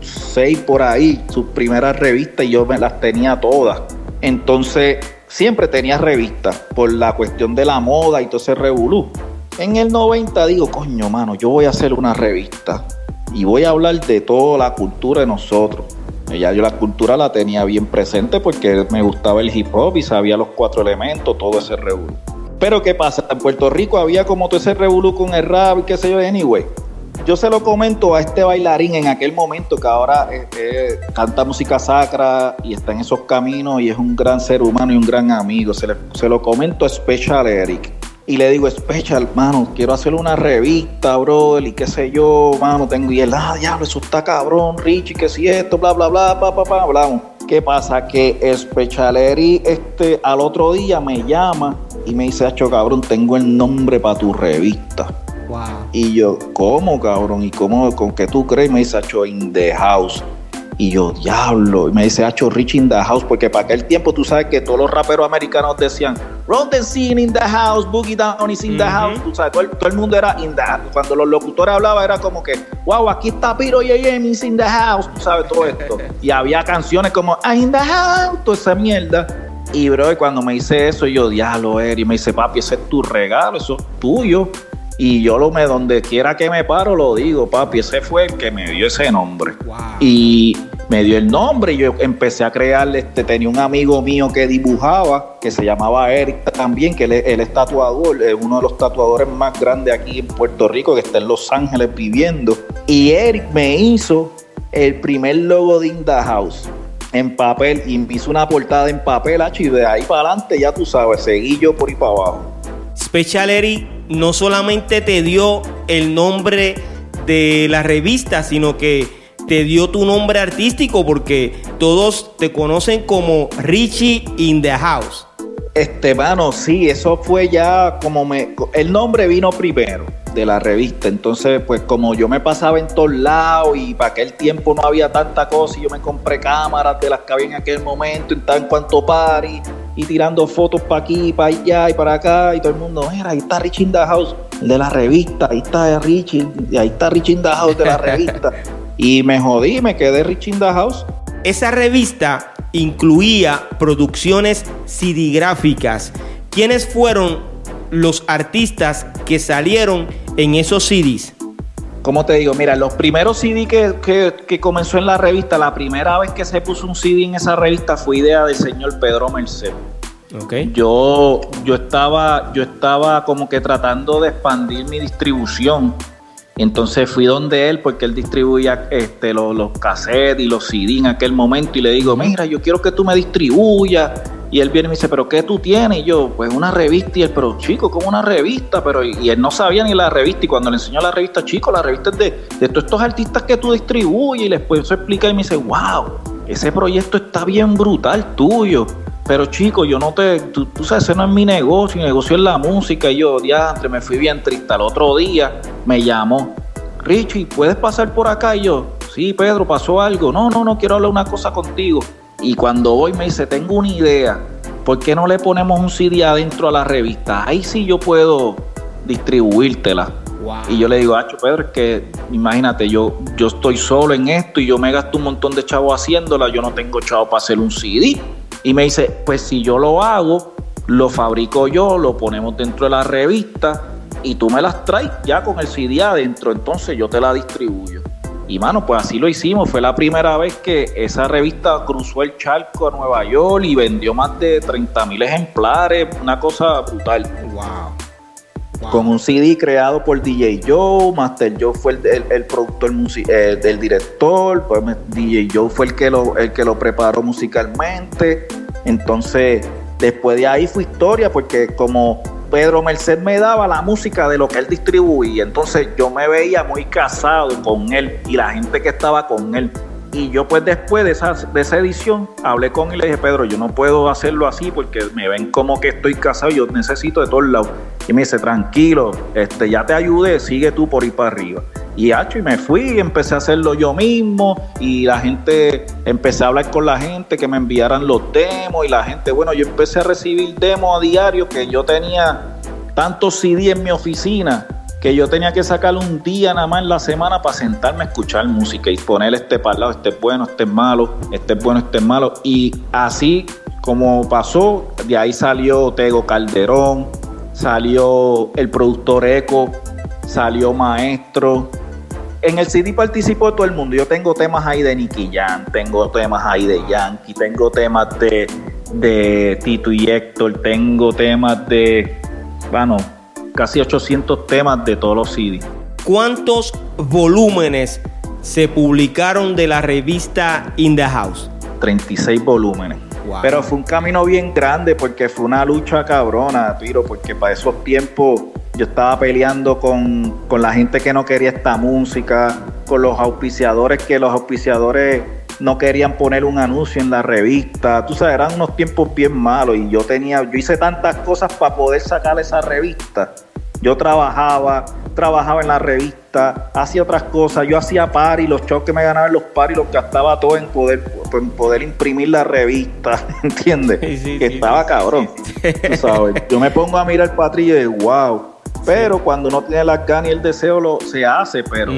Speaker 2: 86 por ahí, sus primeras revistas, y yo me las tenía todas. Entonces, siempre tenía revistas por la cuestión de la moda y todo ese revolú. En el 90 digo, coño, mano, yo voy a hacer una revista y voy a hablar de toda la cultura de nosotros. Ya yo la cultura la tenía bien presente porque me gustaba el hip hop y sabía los cuatro elementos, todo ese revolú. Pero ¿qué pasa? En Puerto Rico había como todo ese revolú con el rap y qué sé yo, anyway. Yo se lo comento a este bailarín en aquel momento que ahora eh, canta música sacra y está en esos caminos y es un gran ser humano y un gran amigo. Se, lo comento a Special Eric. Y le digo, Special, mano, quiero hacer una revista, bro, y qué sé yo, mano, tengo. Y él, ah, diablo, eso está cabrón, Richie, que si esto, bla, bla, bla, pa, pa, pa, hablamos. ¿Qué pasa? Que Special Eric, este, al otro día me llama y me dice, Acho, cabrón, tengo el nombre para tu revista. Y yo, ¿cómo, cabrón? ¿Y cómo, con qué tú crees? Me dice, Acho, in the house. Y yo, diablo. Y me dice, Acho, Rich in the house. Porque para aquel tiempo tú sabes que todos los raperos americanos decían, Roll the scene in the house, Boogie Down is in the house. Tú sabes, todo el, mundo era in the house. Cuando los locutores hablaban era como que, wow, aquí está Piro y is in the house. Tú sabes todo esto. y había canciones como, ah, in the house, toda esa mierda. Y bro, cuando me dice eso, yo, diablo, Eri, me dice, papi, ese es tu regalo, eso es tuyo. Y yo lo me, donde quiera que me paro, lo digo, papi, ese fue el que me dio ese nombre. Y me dio el nombre y yo empecé a crear, este, tenía un amigo mío que dibujaba, que se llamaba Eric también, que él, él es tatuador, es uno de los tatuadores más grandes aquí en Puerto Rico, que está en Los Ángeles viviendo. Y Eric me hizo el primer logo de Inda House en papel y me hizo una portada en papel, y de ahí para adelante ya tú sabes, seguí yo por ahí para abajo.
Speaker 1: Special Eric no solamente te dio el nombre de la revista, sino que te dio tu nombre artístico porque todos te conocen como Richie in the House.
Speaker 2: Este, mano, sí, eso fue ya como me. El nombre vino primero de la revista. Entonces, pues como yo me pasaba en todos lados y para aquel tiempo no había tanta cosa y yo me compré cámaras de las que había en aquel momento, en tan cuanto pari y tirando fotos para aquí, para allá y para acá y todo el mundo, mira, ahí está Richie in the House, de la revista, ahí está Richie, ahí está Richie in the House de la revista. y me jodí, me quedé Richie in the House.
Speaker 1: Esa revista incluía producciones CD ¿Quiénes fueron los artistas que salieron en esos CDs?
Speaker 2: ¿Cómo te digo? Mira, los primeros CD que, que, comenzó en la revista, la primera vez que se puso un CD en esa revista fue idea del señor Pedro Merced. Okay. Yo, yo, estaba, yo estaba como que tratando de expandir mi distribución. Entonces fui donde él porque él distribuía este, los, los cassettes y los CD en aquel momento y le digo, mira, yo quiero que tú me distribuyas y él viene y me dice, ¿pero qué tú tienes? Y yo, pues una revista. Y él, pero chico, como una revista? Pero y, él no sabía ni la revista. Y cuando le enseñó la revista, chico, la revista es de, de todos estos artistas que tú distribuyes. Y después se explica y me dice, wow, ese proyecto está bien brutal tuyo. Pero chico, yo no te, tú, sabes, ese no es mi negocio, mi negocio es la música. Y yo, diantre, me fui bien triste. Al otro día me llamó, Richie, ¿puedes pasar por acá? Y yo, sí, Pedro, pasó algo. No, no, no, quiero hablar una cosa contigo. Y cuando voy me dice, tengo una idea, ¿por qué no le ponemos un CD adentro a la revista? Ahí sí yo puedo distribuírtela. Y yo le digo, Acho Pedro, es que imagínate, yo, yo estoy solo en esto y yo me gasto un montón de chavos haciéndola, yo no tengo chavo para hacer un CD. Y me dice, pues si yo lo hago, lo fabrico yo, lo ponemos dentro de la revista y tú me las traes ya con el CD adentro, entonces yo te la distribuyo. Y mano, pues así lo hicimos. Fue la primera vez que esa revista cruzó el charco a Nueva York y vendió más de 30 mil ejemplares. Una cosa brutal. Wow. Con un CD creado por DJ Joe, Master Joe fue el, productor eh, del director, pues DJ Joe fue el que, lo, el que lo preparó musicalmente. Entonces, después de ahí fue historia, porque como Pedro Merced me daba la música de lo que él distribuía. Entonces yo me veía muy casado con él y la gente que estaba con él. Y yo pues después de esa, de esa edición hablé con él y le dije, Pedro, yo no puedo hacerlo así porque me ven como que estoy casado yo necesito de todos lados. Y me dice, tranquilo, este, ya te ayudé, sigue tú por ir para arriba. Y hacho, y me fui, empecé a hacerlo yo mismo y la gente, empecé a hablar con la gente que me enviaran los demos y la gente, bueno, yo empecé a recibir demos a diario que yo tenía tantos CD en mi oficina que yo tenía que sacar un día nada más en la semana para sentarme a escuchar música y poner este para lado, este es bueno, este es malo, este es bueno, este es malo. Y así como pasó, de ahí salió Tego Calderón, salió el productor Eco, salió Maestro. En el CD participó todo el mundo. Yo tengo temas ahí de Nicky Jam, tengo temas ahí de Yankee, tengo temas de, de Tito y Héctor, tengo temas de, bueno, casi 800 temas de todos los CDs.
Speaker 1: ¿Cuántos volúmenes se publicaron de la revista In the House?
Speaker 2: 36 volúmenes. Pero fue un camino bien grande porque fue una lucha cabrona, tiro, porque para esos tiempos yo estaba peleando con, con la gente que no quería esta música, con los auspiciadores que los auspiciadores no querían poner un anuncio en la revista. Tú sabes, eran unos tiempos bien malos y yo tenía, yo hice tantas cosas para poder sacar esa revista. Yo trabajaba, trabajaba en la revista, hacía otras cosas, yo hacía par y los shows que me ganaban los par y los gastaba todo en poder, en poder imprimir la revista, ¿entiendes? que estaba cabrón. Tú sabes, yo me pongo a mirar el y de wow, pero cuando uno tiene las ganas y el deseo lo se hace, pero,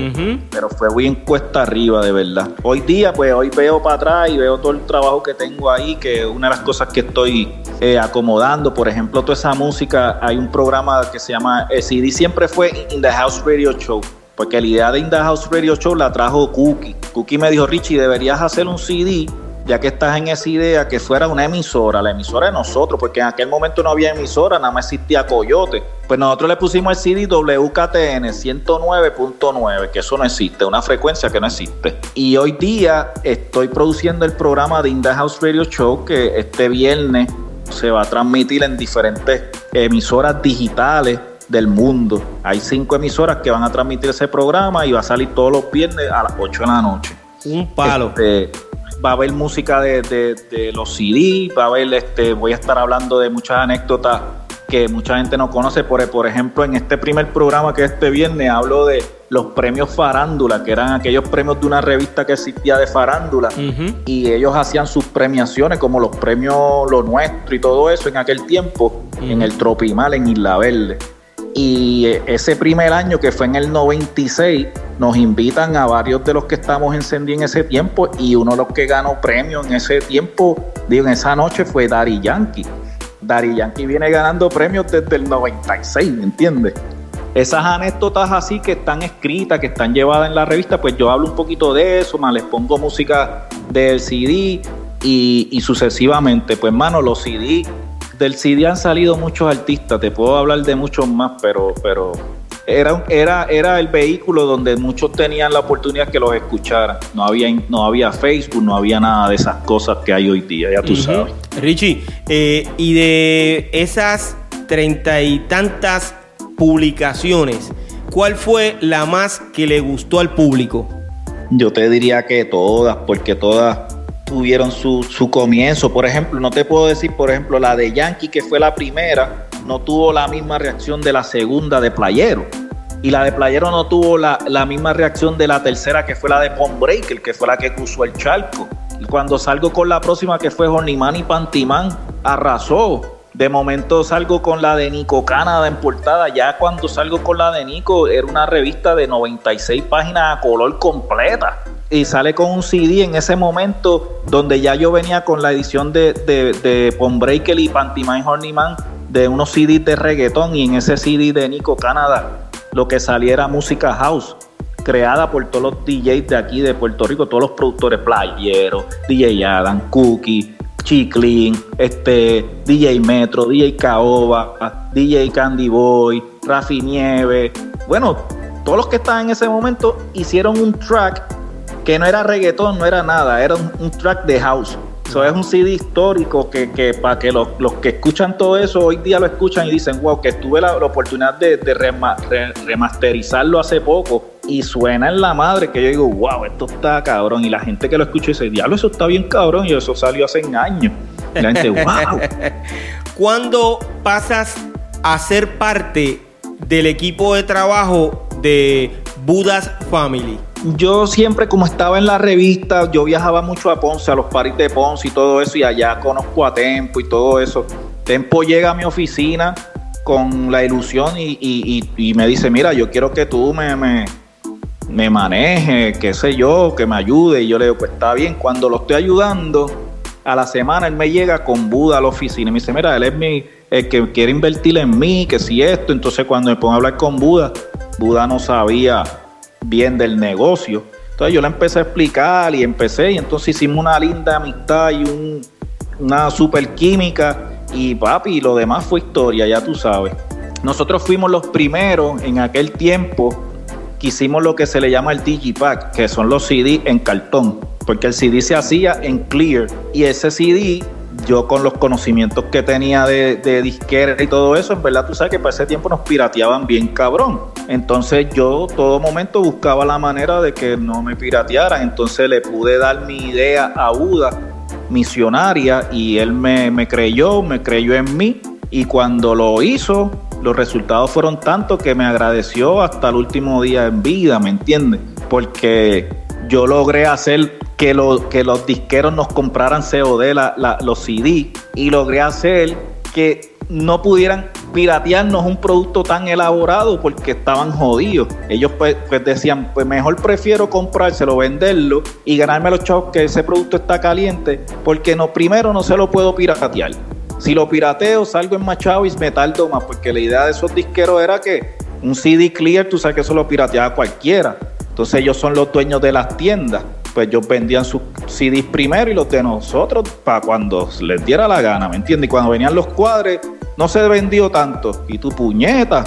Speaker 2: pero fue bien cuesta arriba, de verdad. Hoy día, pues hoy veo para atrás y veo todo el trabajo que tengo ahí, que una de las cosas que estoy eh, acomodando, por ejemplo, toda esa música, hay un programa que se llama, el CD siempre fue In the House Radio Show. Porque la idea de In the House Radio Show la trajo Cookie. Cookie me dijo, Richie, deberías hacer un CD ya que estás en esa idea, que fuera una emisora, la emisora de nosotros, porque en aquel momento no había emisora, nada más existía Coyote. Pues nosotros le pusimos el CD WKTN 109.9, que eso no existe, una frecuencia que no existe. Y hoy día estoy produciendo el programa de In House Radio Show, que este viernes se va a transmitir en diferentes emisoras digitales del mundo. Hay cinco emisoras que van a transmitir ese programa y va a salir todos los viernes a las 8 de la noche.
Speaker 1: Un palo.
Speaker 2: Este, va a haber música de, los CD, va a haber, este, voy a estar hablando de muchas anécdotas que mucha gente no conoce. Por, por ejemplo, en este primer programa que este viernes hablo de los premios farándula, que eran aquellos premios de una revista que existía de farándula, y ellos hacían sus premiaciones, como los premios Lo Nuestro y todo eso en aquel tiempo, en el Tropimal, en Isla Verde. Y ese primer año, que fue en el 96, nos invitan a varios de los que estamos encendidos en ese tiempo y uno de los que ganó premio en ese tiempo, digo, en esa noche fue Dari Yankee. Dari Yankee viene ganando premios desde el 96, ¿me entiendes? Esas anécdotas así que están escritas, que están llevadas en la revista, pues yo hablo un poquito de eso, más les pongo música del CD y, sucesivamente. Pues, mano, los CD, del CD han salido muchos artistas, te puedo hablar de muchos más, pero, pero era, era, era el vehículo donde muchos tenían la oportunidad que los escucharan. No había, no había Facebook, no había nada de esas cosas que hay hoy día, ya tú sabes.
Speaker 1: Richie, eh, y de esas treinta y tantas publicaciones, ¿cuál fue la más que le gustó al público?
Speaker 2: Yo te diría que todas, porque todas tuvieron su, su comienzo. Por ejemplo, no te puedo decir, por ejemplo, la de Yankee, que fue la primera, no tuvo la misma reacción de la segunda de Playero. Y la de Playero no tuvo la, la misma reacción de la tercera, que fue la de Pond Breaker, que fue la que cruzó el charco. Y cuando salgo con la próxima, que fue Horniman y Pantimán, arrasó. De momento salgo con la de Nico Canadá en portada. Ya cuando salgo con la de Nico, era una revista de 96 páginas a color completa. Y sale con un CD en ese momento donde ya yo venía con la edición de, de, de Breaker y Pantimán Horniman de unos CDs de reggaetón. Y en ese CD de Nico Canadá lo que saliera música house creada por todos los DJs de aquí de Puerto Rico, todos los productores playeros, DJ Adam, Cookie, Chiclin, este, DJ Metro, DJ Caoba, DJ Candy Boy, Rafi Nieve. Bueno, todos los que estaban en ese momento hicieron un track que no era reggaetón, no era nada, era un, track de house. Eso es un CD histórico que, para que los, que escuchan todo eso hoy día lo escuchan y dicen, wow, que tuve la, oportunidad de, remasterizarlo hace poco y suena en la madre que yo digo, wow, esto está cabrón. Y la gente que lo escucha dice, diablo, eso está bien cabrón. Y eso salió hace años. Y la gente, wow.
Speaker 1: ¿Cuándo pasas a ser parte del equipo de trabajo de Budas Family?
Speaker 2: Yo siempre, como estaba en la revista, yo viajaba mucho a Ponce, a los paris de Ponce y todo eso, y allá conozco a Tempo y todo eso. Tempo llega a mi oficina con la ilusión y, me dice, mira, yo quiero que tú me, me me maneje, qué sé yo, que me ayude. Y yo le digo, pues está bien. Cuando lo estoy ayudando, a la semana él me llega con Buda a la oficina y me dice, mira, él es mi, el que quiere invertir en mí, que si esto. Entonces cuando me pongo a hablar con Buda, Buda no sabía bien del negocio. Entonces yo le empecé a explicar y empecé y entonces hicimos una linda amistad y un, una super química y papi, lo demás fue historia, ya tú sabes. Nosotros fuimos los primeros en aquel tiempo hicimos lo que se le llama el Digipack, que son los CD en cartón, porque el CD se hacía en clear y ese CD yo con los conocimientos que tenía de, disquera y todo eso, en verdad tú sabes que para ese tiempo nos pirateaban bien cabrón. Entonces yo todo momento buscaba la manera de que no me piratearan. Entonces le pude dar mi idea a Uda, misionaria, y él me, me creyó, me creyó en mí. Y cuando lo hizo, los resultados fueron tantos que me agradeció hasta el último día en vida, ¿me entiendes? Porque yo logré hacer que, que los disqueros nos compraran COD, los CD, y logré hacer que no pudieran piratearnos un producto tan elaborado porque estaban jodidos. Ellos pues, pues, decían, pues mejor prefiero comprárselo, venderlo y ganarme los chavos que ese producto está caliente porque no, primero no se lo puedo piratear. Si lo pirateo, salgo en Machado y me tardo más, porque la idea de esos disqueros era que un CD clear, tú sabes que eso lo pirateaba cualquiera. Entonces ellos son los dueños de las tiendas. Pues ellos vendían sus CDs primero y los de nosotros para cuando les diera la gana, ¿me entiendes? Y cuando venían los cuadres, no se vendió tanto. Y tu puñeta.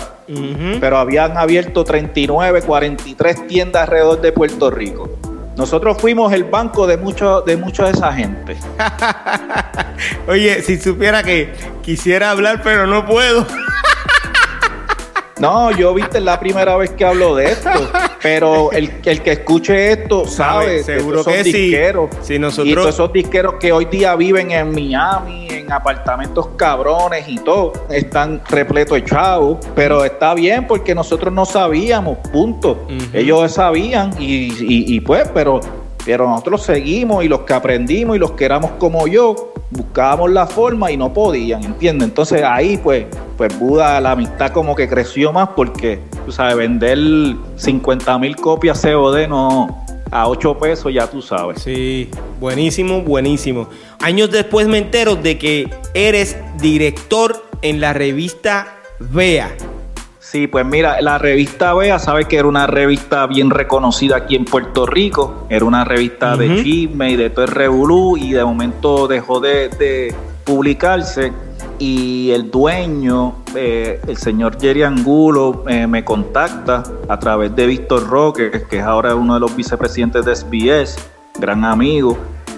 Speaker 2: Pero habían abierto 39, 43 tiendas alrededor de Puerto Rico. Nosotros fuimos el banco de mucho, de mucha de esa gente.
Speaker 1: Oye, si supiera que quisiera hablar, pero no puedo.
Speaker 2: No, yo viste la primera vez que hablo de esto, pero el, el que escuche esto sabe,
Speaker 1: seguro que disqueros,
Speaker 2: sí. nosotros... Y todos esos disqueros que hoy día viven en Miami, en apartamentos cabrones y todo, están repletos de chavos, pero está bien porque nosotros no sabíamos, punto. Ellos sabían y, y, y pues, pero pero nosotros seguimos y los que aprendimos y los que éramos como yo, buscábamos la forma y no podían, ¿entiendes? Entonces ahí pues, pues Buda, la amistad como que creció más porque, tú sabes, vender 50 mil copias COD no, a 8 pesos, ya tú sabes.
Speaker 1: Sí, buenísimo, buenísimo. Años después me entero de que eres director en la revista Vea.
Speaker 2: Sí, pues mira, la revista Bea, sabes que era una revista bien reconocida aquí en Puerto Rico. Era una revista de chisme y de todo el revolú y de momento dejó de, publicarse y el dueño, eh, el señor Jerry Angulo, eh, me contacta a través de Víctor Roque, que es ahora uno de los vicepresidentes de SBS, gran amigo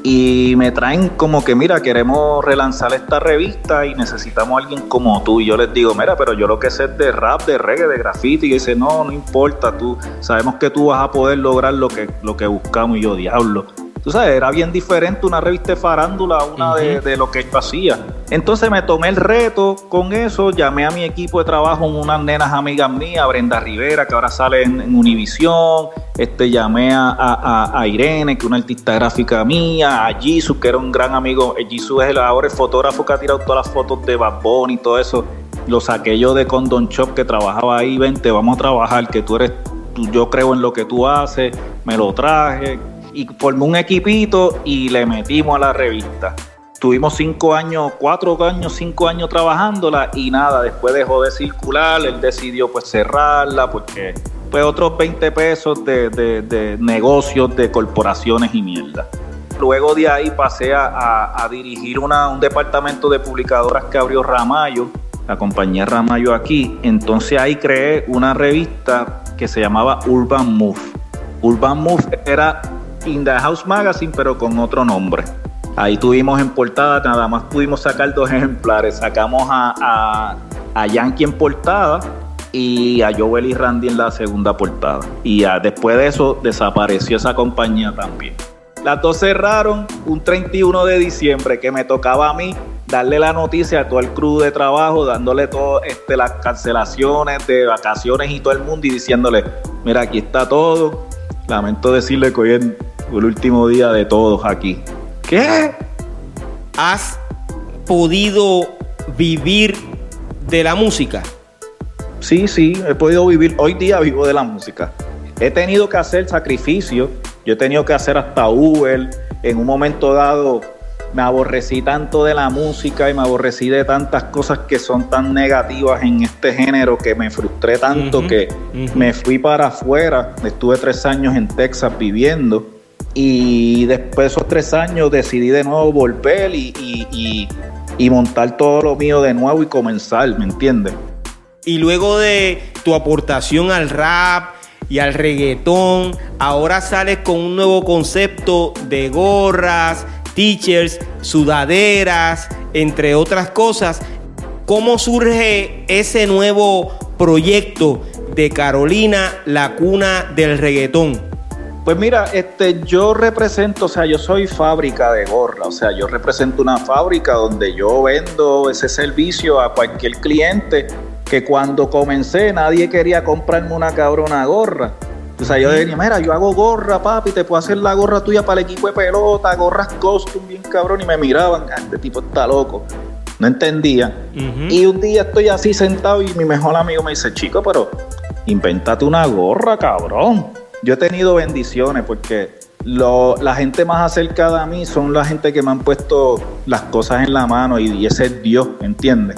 Speaker 2: y me traen como que, mira, queremos relanzar esta revista y necesitamos a alguien como tú. Y yo les digo, mira, pero yo lo que sé es de rap, de reggae, de graffiti. Y dice, no, no importa, tú sabemos que tú vas a poder lograr lo que, lo que buscamos. Y yo, diablo, tú sabes, era bien diferente una revista de farándula a una de, lo que yo hacía. Entonces me tomé el reto con eso, llamé a mi equipo de trabajo, unas nenas amigas mías, Brenda Rivera, que ahora sale en, Univisión, este, llamé a, Irene, que es una artista gráfica mía, a Jisoo, que era un gran amigo, eh, Jisoo es el, ahora el fotógrafo que ha tirado todas las fotos de Bad Bunny y todo eso, lo saqué yo de Condon Shop que trabajaba ahí, vente, vamos a trabajar, que tú eres, yo creo en lo que tú haces, me lo traje, y formé un equipito y le metimos a la revista. Tuvimos cinco años, cuatro años, cinco años trabajándola y nada, después dejó de circular, él decidió pues cerrarla porque fue otros 20 pesos de, negocios, de corporaciones y mierda. Luego de ahí pasé a, dirigir una, un departamento de publicadoras que abrió Ramayo, la compañía Ramayo aquí. Entonces ahí creé una revista que se llamaba Urban Move. Urban Move era In the House Magazine, pero con otro nombre. Ahí tuvimos en portada, nada más pudimos sacar dos ejemplares. Sacamos a, a, Yankee en portada y a Joel y Randy en la segunda portada. Y después de eso desapareció esa compañía también. Las dos cerraron un 31 de diciembre que me tocaba a mí darle la noticia a todo el crew de trabajo, dándole todas este, las cancelaciones de vacaciones y todo el mundo y diciéndole, mira, aquí está todo. Lamento decirle que hoy es el último día de todos aquí.
Speaker 1: ¿Qué? ¿Has podido vivir de la música?
Speaker 2: Sí, sí, he podido vivir. Hoy día vivo de la música. He tenido que hacer sacrificios. Yo he tenido que hacer hasta Uber. En un momento dado me aborrecí tanto de la música y me aborrecí de tantas cosas que son tan negativas en este género que me frustré tanto que me fui para afuera. Estuve tres años en Texas viviendo y después de esos tres años decidí de nuevo volver y, montar todo lo mío de nuevo y comenzar, ¿me entiendes?
Speaker 1: Y luego de tu aportación al rap y al reggaetón, ahora sales con un nuevo concepto de gorras, teachers, sudaderas, entre otras cosas. ¿Cómo surge ese nuevo proyecto de Carolina, la cuna del reggaetón?
Speaker 2: Pues mira, este, yo represento, o sea, yo soy fábrica de gorra, o sea, yo represento una fábrica donde yo vendo ese servicio a cualquier cliente que cuando comencé nadie quería comprarme una cabrona gorra. O sea, yo decía, mira, yo hago gorra, papi, te puedo hacer la gorra tuya para el equipo de pelota, gorras costume, bien cabrón, y me miraban, ah, este tipo está loco. No entendía. Y un día estoy así sentado y mi mejor amigo me dice, chico, pero invéntate una gorra, cabrón yo he tenido bendiciones porque la gente más acercada a mí son la gente que me han puesto las cosas en la mano y, ese es Dios, ¿entiendes?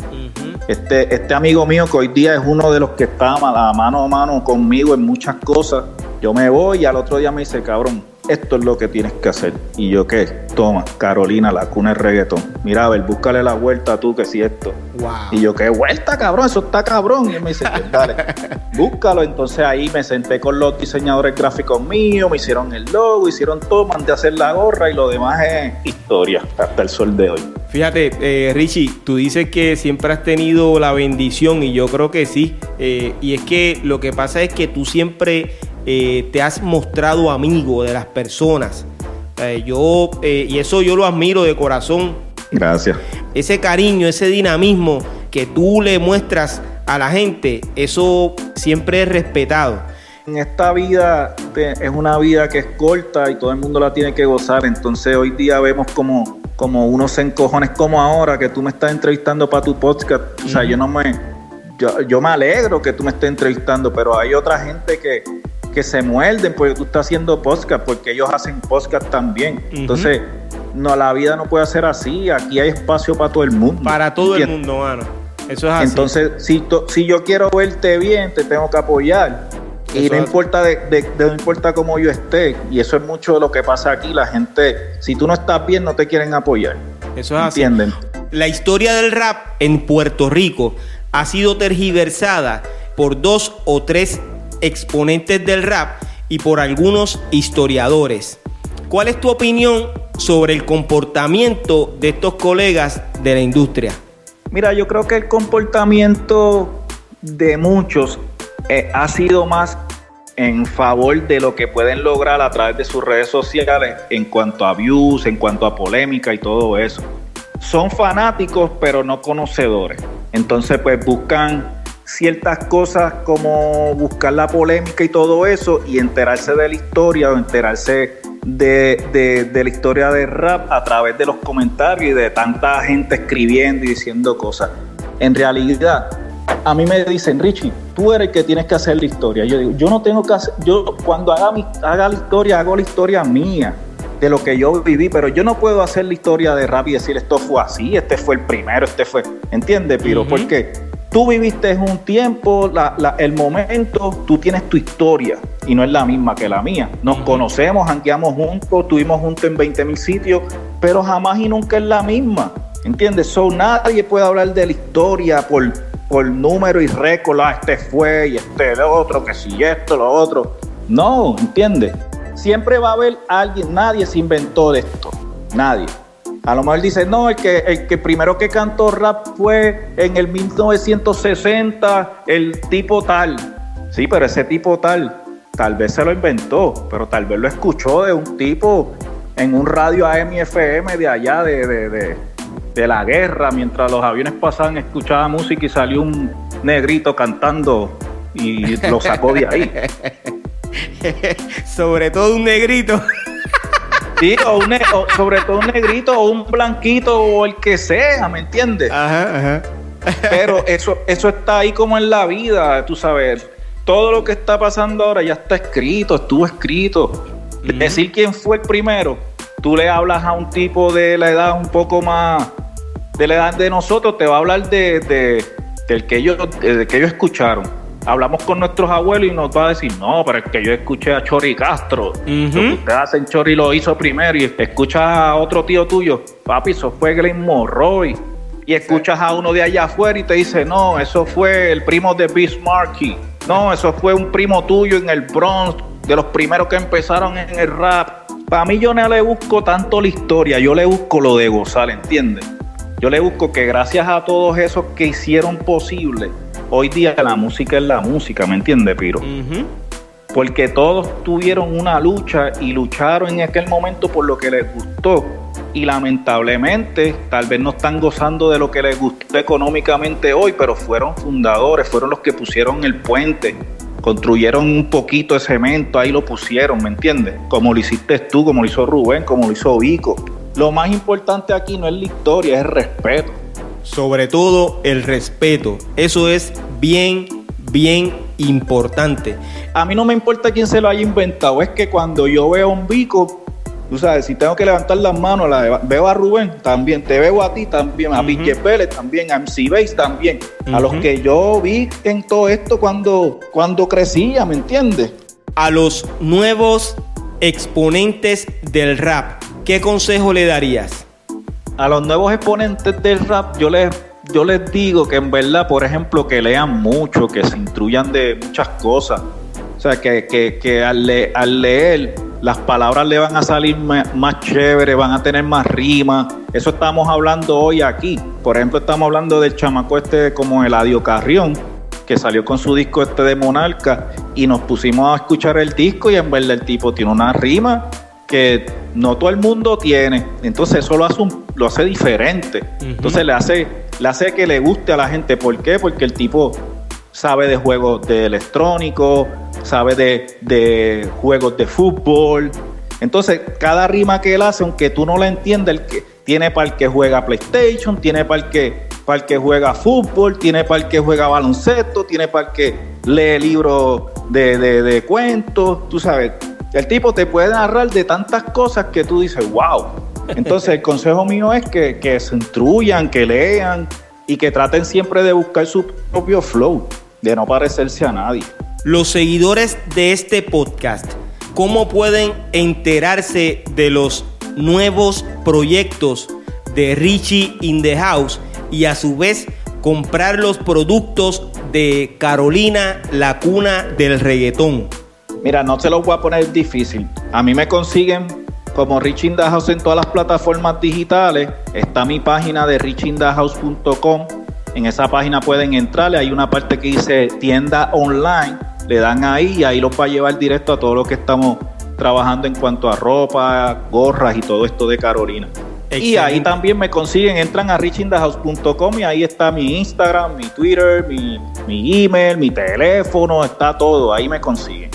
Speaker 2: este, este amigo mío que hoy día es uno de los que está mano a mano conmigo en muchas cosas, yo me voy y al otro día me dice, cabrón, esto es lo que tienes que hacer. Y yo, ¿qué? Toma, Carolina, la cuna de reggaetón. Mira, a ver, búscale la vuelta tú, que si esto. Y yo, ¿qué vuelta, cabrón? Eso está cabrón. Y él me dice, pues dale, búscalo. Entonces ahí me senté con los diseñadores gráficos míos, me hicieron el logo, hicieron todo, mandé a hacer la gorra y lo demás es historia hasta el sol de hoy.
Speaker 1: Fíjate, eh, Richie, tú dices que siempre has tenido la bendición y yo creo que sí. Eh, y es que lo que pasa es que tú siempre eh, te has mostrado amigo de las personas. Eh, yo, eh, y eso yo lo admiro de corazón.
Speaker 2: Gracias.
Speaker 1: Ese cariño, ese dinamismo que tú le muestras a la gente, eso siempre es respetado.
Speaker 2: En esta vida es una vida que es corta y todo el mundo la tiene que gozar. Entonces hoy día vemos como, como unos encojones como ahora que tú me estás entrevistando para tu podcast. O sea, yo no me... Yo, yo me alegro que tú me estés entrevistando, pero hay otra gente que, que se muerden porque tú estás haciendo podcast, porque ellos hacen podcast también. Entonces, no, la vida no puede ser así. Aquí hay espacio para todo el mundo.
Speaker 1: Para todo el mundo, mano.
Speaker 2: Eso es así. Entonces, si, si yo quiero verte bien, te tengo que apoyar. y no importa de, no importa cómo yo esté, y eso es mucho de lo que pasa aquí, la gente, si tú no estás bien, no te quieren apoyar.
Speaker 1: Eso es así. ¿Entienden? La historia del rap en Puerto Rico ha sido tergiversada por dos o tres exponentes del rap y por algunos historiadores. ¿Cuál es tu opinión sobre el comportamiento de estos colegas de la industria?
Speaker 2: Mira, yo creo que el comportamiento de muchos eh, ha sido más en favor de lo que pueden lograr a través de sus redes sociales en cuanto a views, en cuanto a polémica y todo eso. Son fanáticos pero no conocedores. Entonces pues buscan ciertas cosas como buscar la polémica y todo eso y enterarse de la historia o enterarse de, la historia del rap a través de los comentarios y de tanta gente escribiendo y diciendo cosas. En realidad, a mí me dicen, Richie, tú eres el que tienes que hacer la historia. Yo digo, yo no tengo que hacer, yo cuando haga, mi, haga la historia, hago la historia mía de lo que yo viví, pero yo no puedo hacer la historia de rap y decir esto fue así, este fue el primero, este fue, ¿entiendes, Piro? Porque tú viviste un tiempo, el momento, tú tienes tu historia y no es la misma que la mía. Nos conocemos, hanqueamos juntos, estuvimos juntos en 20 mil sitios, pero jamás y nunca es la misma. ¿Entiendes? So, nadie puede hablar de la historia por, por número y récord, ah, este fue y este el otro, que si esto, lo otro. No, ¿entiendes? Siempre va a haber alguien, nadie se inventó de esto, nadie. A lo mejor dice, no, el que, el que primero que cantó rap fue en el 1960, el tipo tal. Sí, pero ese tipo tal, tal vez se lo inventó, pero tal vez lo escuchó de un tipo en un radio AM y FM de allá, de, de, de la guerra, mientras los aviones pasaban, escuchaba música y salió un negrito cantando y lo sacó de ahí.
Speaker 1: Sobre todo un negrito.
Speaker 2: Sí, o, sobre todo un negrito o un blanquito o el que sea, ¿me entiendes? Ajá, ajá. Pero eso, eso está ahí como en la vida, tú sabes. Todo lo que está pasando ahora ya está escrito, estuvo escrito. Decir quién fue el primero, tú le hablas a un tipo de la edad un poco más, de la edad de nosotros, te va a hablar de, de del que ellos, de que ellos escucharon hablamos con nuestros abuelos y nos va a decir, no, pero es que yo escuché a Chori Castro. Lo que ustedes hacen, Chori lo hizo primero y escuchas a otro tío tuyo, papi, eso fue Glenn Morroy. Y escuchas a uno de allá afuera y te dice, no, eso fue el primo de Bismarcky. No, eso fue un primo tuyo en el Bronx, de los primeros que empezaron en el rap. Para mí yo no le busco tanto la historia, yo le busco lo de gozar, ¿entiendes? Yo le busco que gracias a todos esos que hicieron posible hoy día la música es la música, ¿me entiendes, Piro? Porque todos tuvieron una lucha y lucharon en aquel momento por lo que les gustó. Y lamentablemente, tal vez no están gozando de lo que les gustó económicamente hoy, pero fueron fundadores, fueron los que pusieron el puente, construyeron un poquito de cemento, ahí lo pusieron, ¿me entiendes? Como lo hiciste tú, como lo hizo Rubén, como lo hizo Vico. Lo más importante aquí no es la historia, es el respeto
Speaker 1: sobre todo el respeto. Eso es bien, bien importante.
Speaker 2: A mí no me importa quién se lo haya inventado, es que cuando yo veo un bico, tú sabes, si tengo que levantar las manos, la veo a Rubén también, te veo a ti también, a Pique Pérez también, a MC Base también, a los que yo vi en todo esto cuando, cuando crecía, ¿me entiendes?
Speaker 1: A los nuevos exponentes del rap, ¿qué consejo le darías?
Speaker 2: A los nuevos exponentes del rap, yo les, yo les digo que en verdad, por ejemplo, que lean mucho, que se instruyan de muchas cosas. O sea, que, que, al, leer las palabras le van a salir más, chévere, van a tener más rima. Eso estamos hablando hoy aquí. Por ejemplo, estamos hablando del chamaco este como Eladio Carrión, que salió con su disco este de Monarca y nos pusimos a escuchar el disco y en verdad el tipo tiene una rima que no todo el mundo tiene. Entonces eso lo hace, lo hace diferente. Entonces le hace, le hace que le guste a la gente. ¿Por qué? Porque el tipo sabe de juegos de electrónico, sabe de, de juegos de fútbol. Entonces, cada rima que él hace, aunque tú no la entiendas, el que, tiene para el que juega PlayStation, tiene para el que, para el que juega fútbol, tiene para el que juega baloncesto, tiene para el que lee libros de, de, de cuentos, tú sabes el tipo te puede narrar de tantas cosas que tú dices, wow. Entonces el consejo mío es que, se instruyan, que lean y que traten siempre de buscar su propio flow, de no parecerse a nadie.
Speaker 1: Los seguidores de este podcast, ¿cómo pueden enterarse de los nuevos proyectos de Richie in the House y a su vez comprar los productos de Carolina, la cuna del reggaetón?
Speaker 2: Mira, no se los voy a poner difícil. A mí me consiguen como Rich in the House en todas las plataformas digitales. Está mi página de richindahouse.com. En esa página pueden entrar. Hay una parte que dice tienda online. Le dan ahí y ahí los va a llevar directo a todo lo que estamos trabajando en cuanto a ropa, gorras y todo esto de Carolina. Y ahí también me consiguen, entran a richindahouse.com y ahí está mi Instagram, mi Twitter, mi, mi email, mi teléfono, está todo, ahí me consiguen.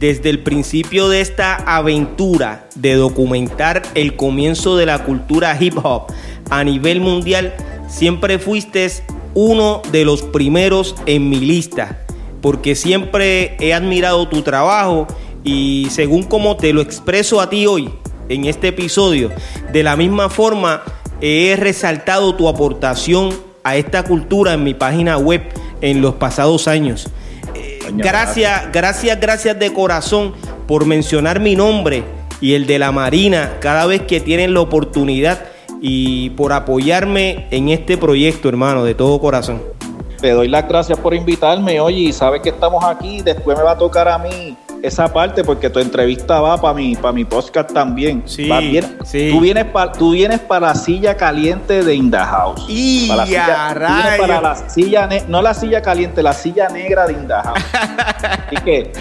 Speaker 1: Desde el principio de esta aventura de documentar el comienzo de la cultura hip hop a nivel mundial, siempre fuiste uno de los primeros en mi lista, porque siempre he admirado tu trabajo y según como te lo expreso a ti hoy, en este episodio. De la misma forma, he resaltado tu aportación a esta cultura en mi página web en los pasados años. Gracias, gracias, gracias de corazón por mencionar mi nombre y el de la Marina cada vez que tienen la oportunidad y por apoyarme en este proyecto, hermano, de todo corazón.
Speaker 2: Te doy las gracias por invitarme, oye, y sabes que estamos aquí, después me va a tocar a mí esa parte porque tu entrevista va para mi, para mi podcast también.
Speaker 1: Sí,
Speaker 2: Tú vienes para tú vienes para la silla caliente de In House.
Speaker 1: Y
Speaker 2: para la silla, para la silla no la silla caliente, la silla negra de In House. Así que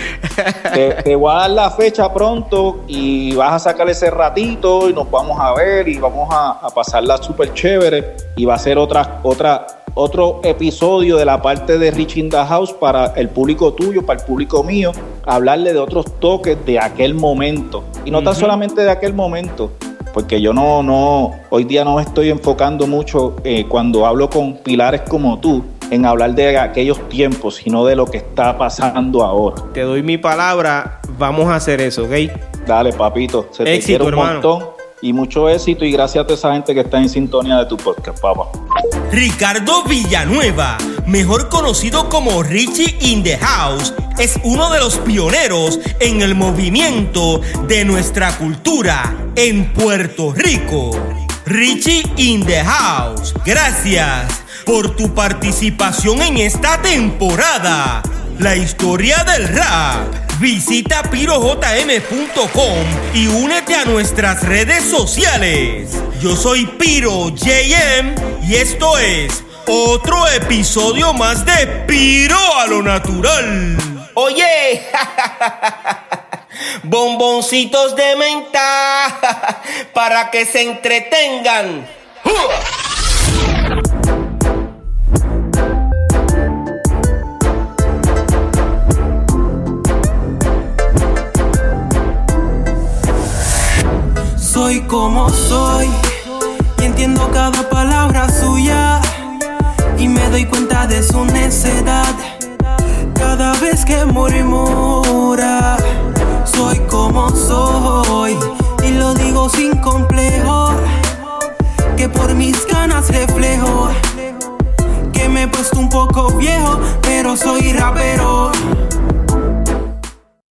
Speaker 2: te, voy a dar la fecha pronto y vas a sacar ese ratito y nos vamos a ver y vamos a, a pasarla súper chévere y va a ser otra otra otro episodio de la parte de Rich in the House para el público tuyo, para el público mío, hablarle de otros toques de aquel momento. Y no tan solamente de aquel momento, porque yo no, no, hoy día no me estoy enfocando mucho eh, cuando hablo con pilares como tú en hablar de aquellos tiempos, sino de lo que está pasando ahora.
Speaker 1: Te doy mi palabra, vamos a hacer eso, ¿ok?
Speaker 2: Dale, papito, se te quiere un montón y mucho éxito y gracias a esa gente que está en sintonía de tu podcast, papá.
Speaker 1: Ricardo Villanueva, mejor conocido como Richie in the House, es uno de los pioneros en el movimiento de nuestra cultura en Puerto Rico. Richie in the House, gracias por tu participación en esta temporada. La historia del rap Visita pirojm.com y únete a nuestras redes sociales. Yo soy Piro JM y esto es otro episodio más de Piro a lo natural. Oye, bomboncitos de menta para que se entretengan.
Speaker 4: Soy como soy. Y entiendo cada palabra suya. Y me doy cuenta de su necedad. Cada vez que murmura. Soy como soy. Y lo digo sin complejo. Que por mis ganas reflejo. Que me he puesto un poco viejo pero soy rapero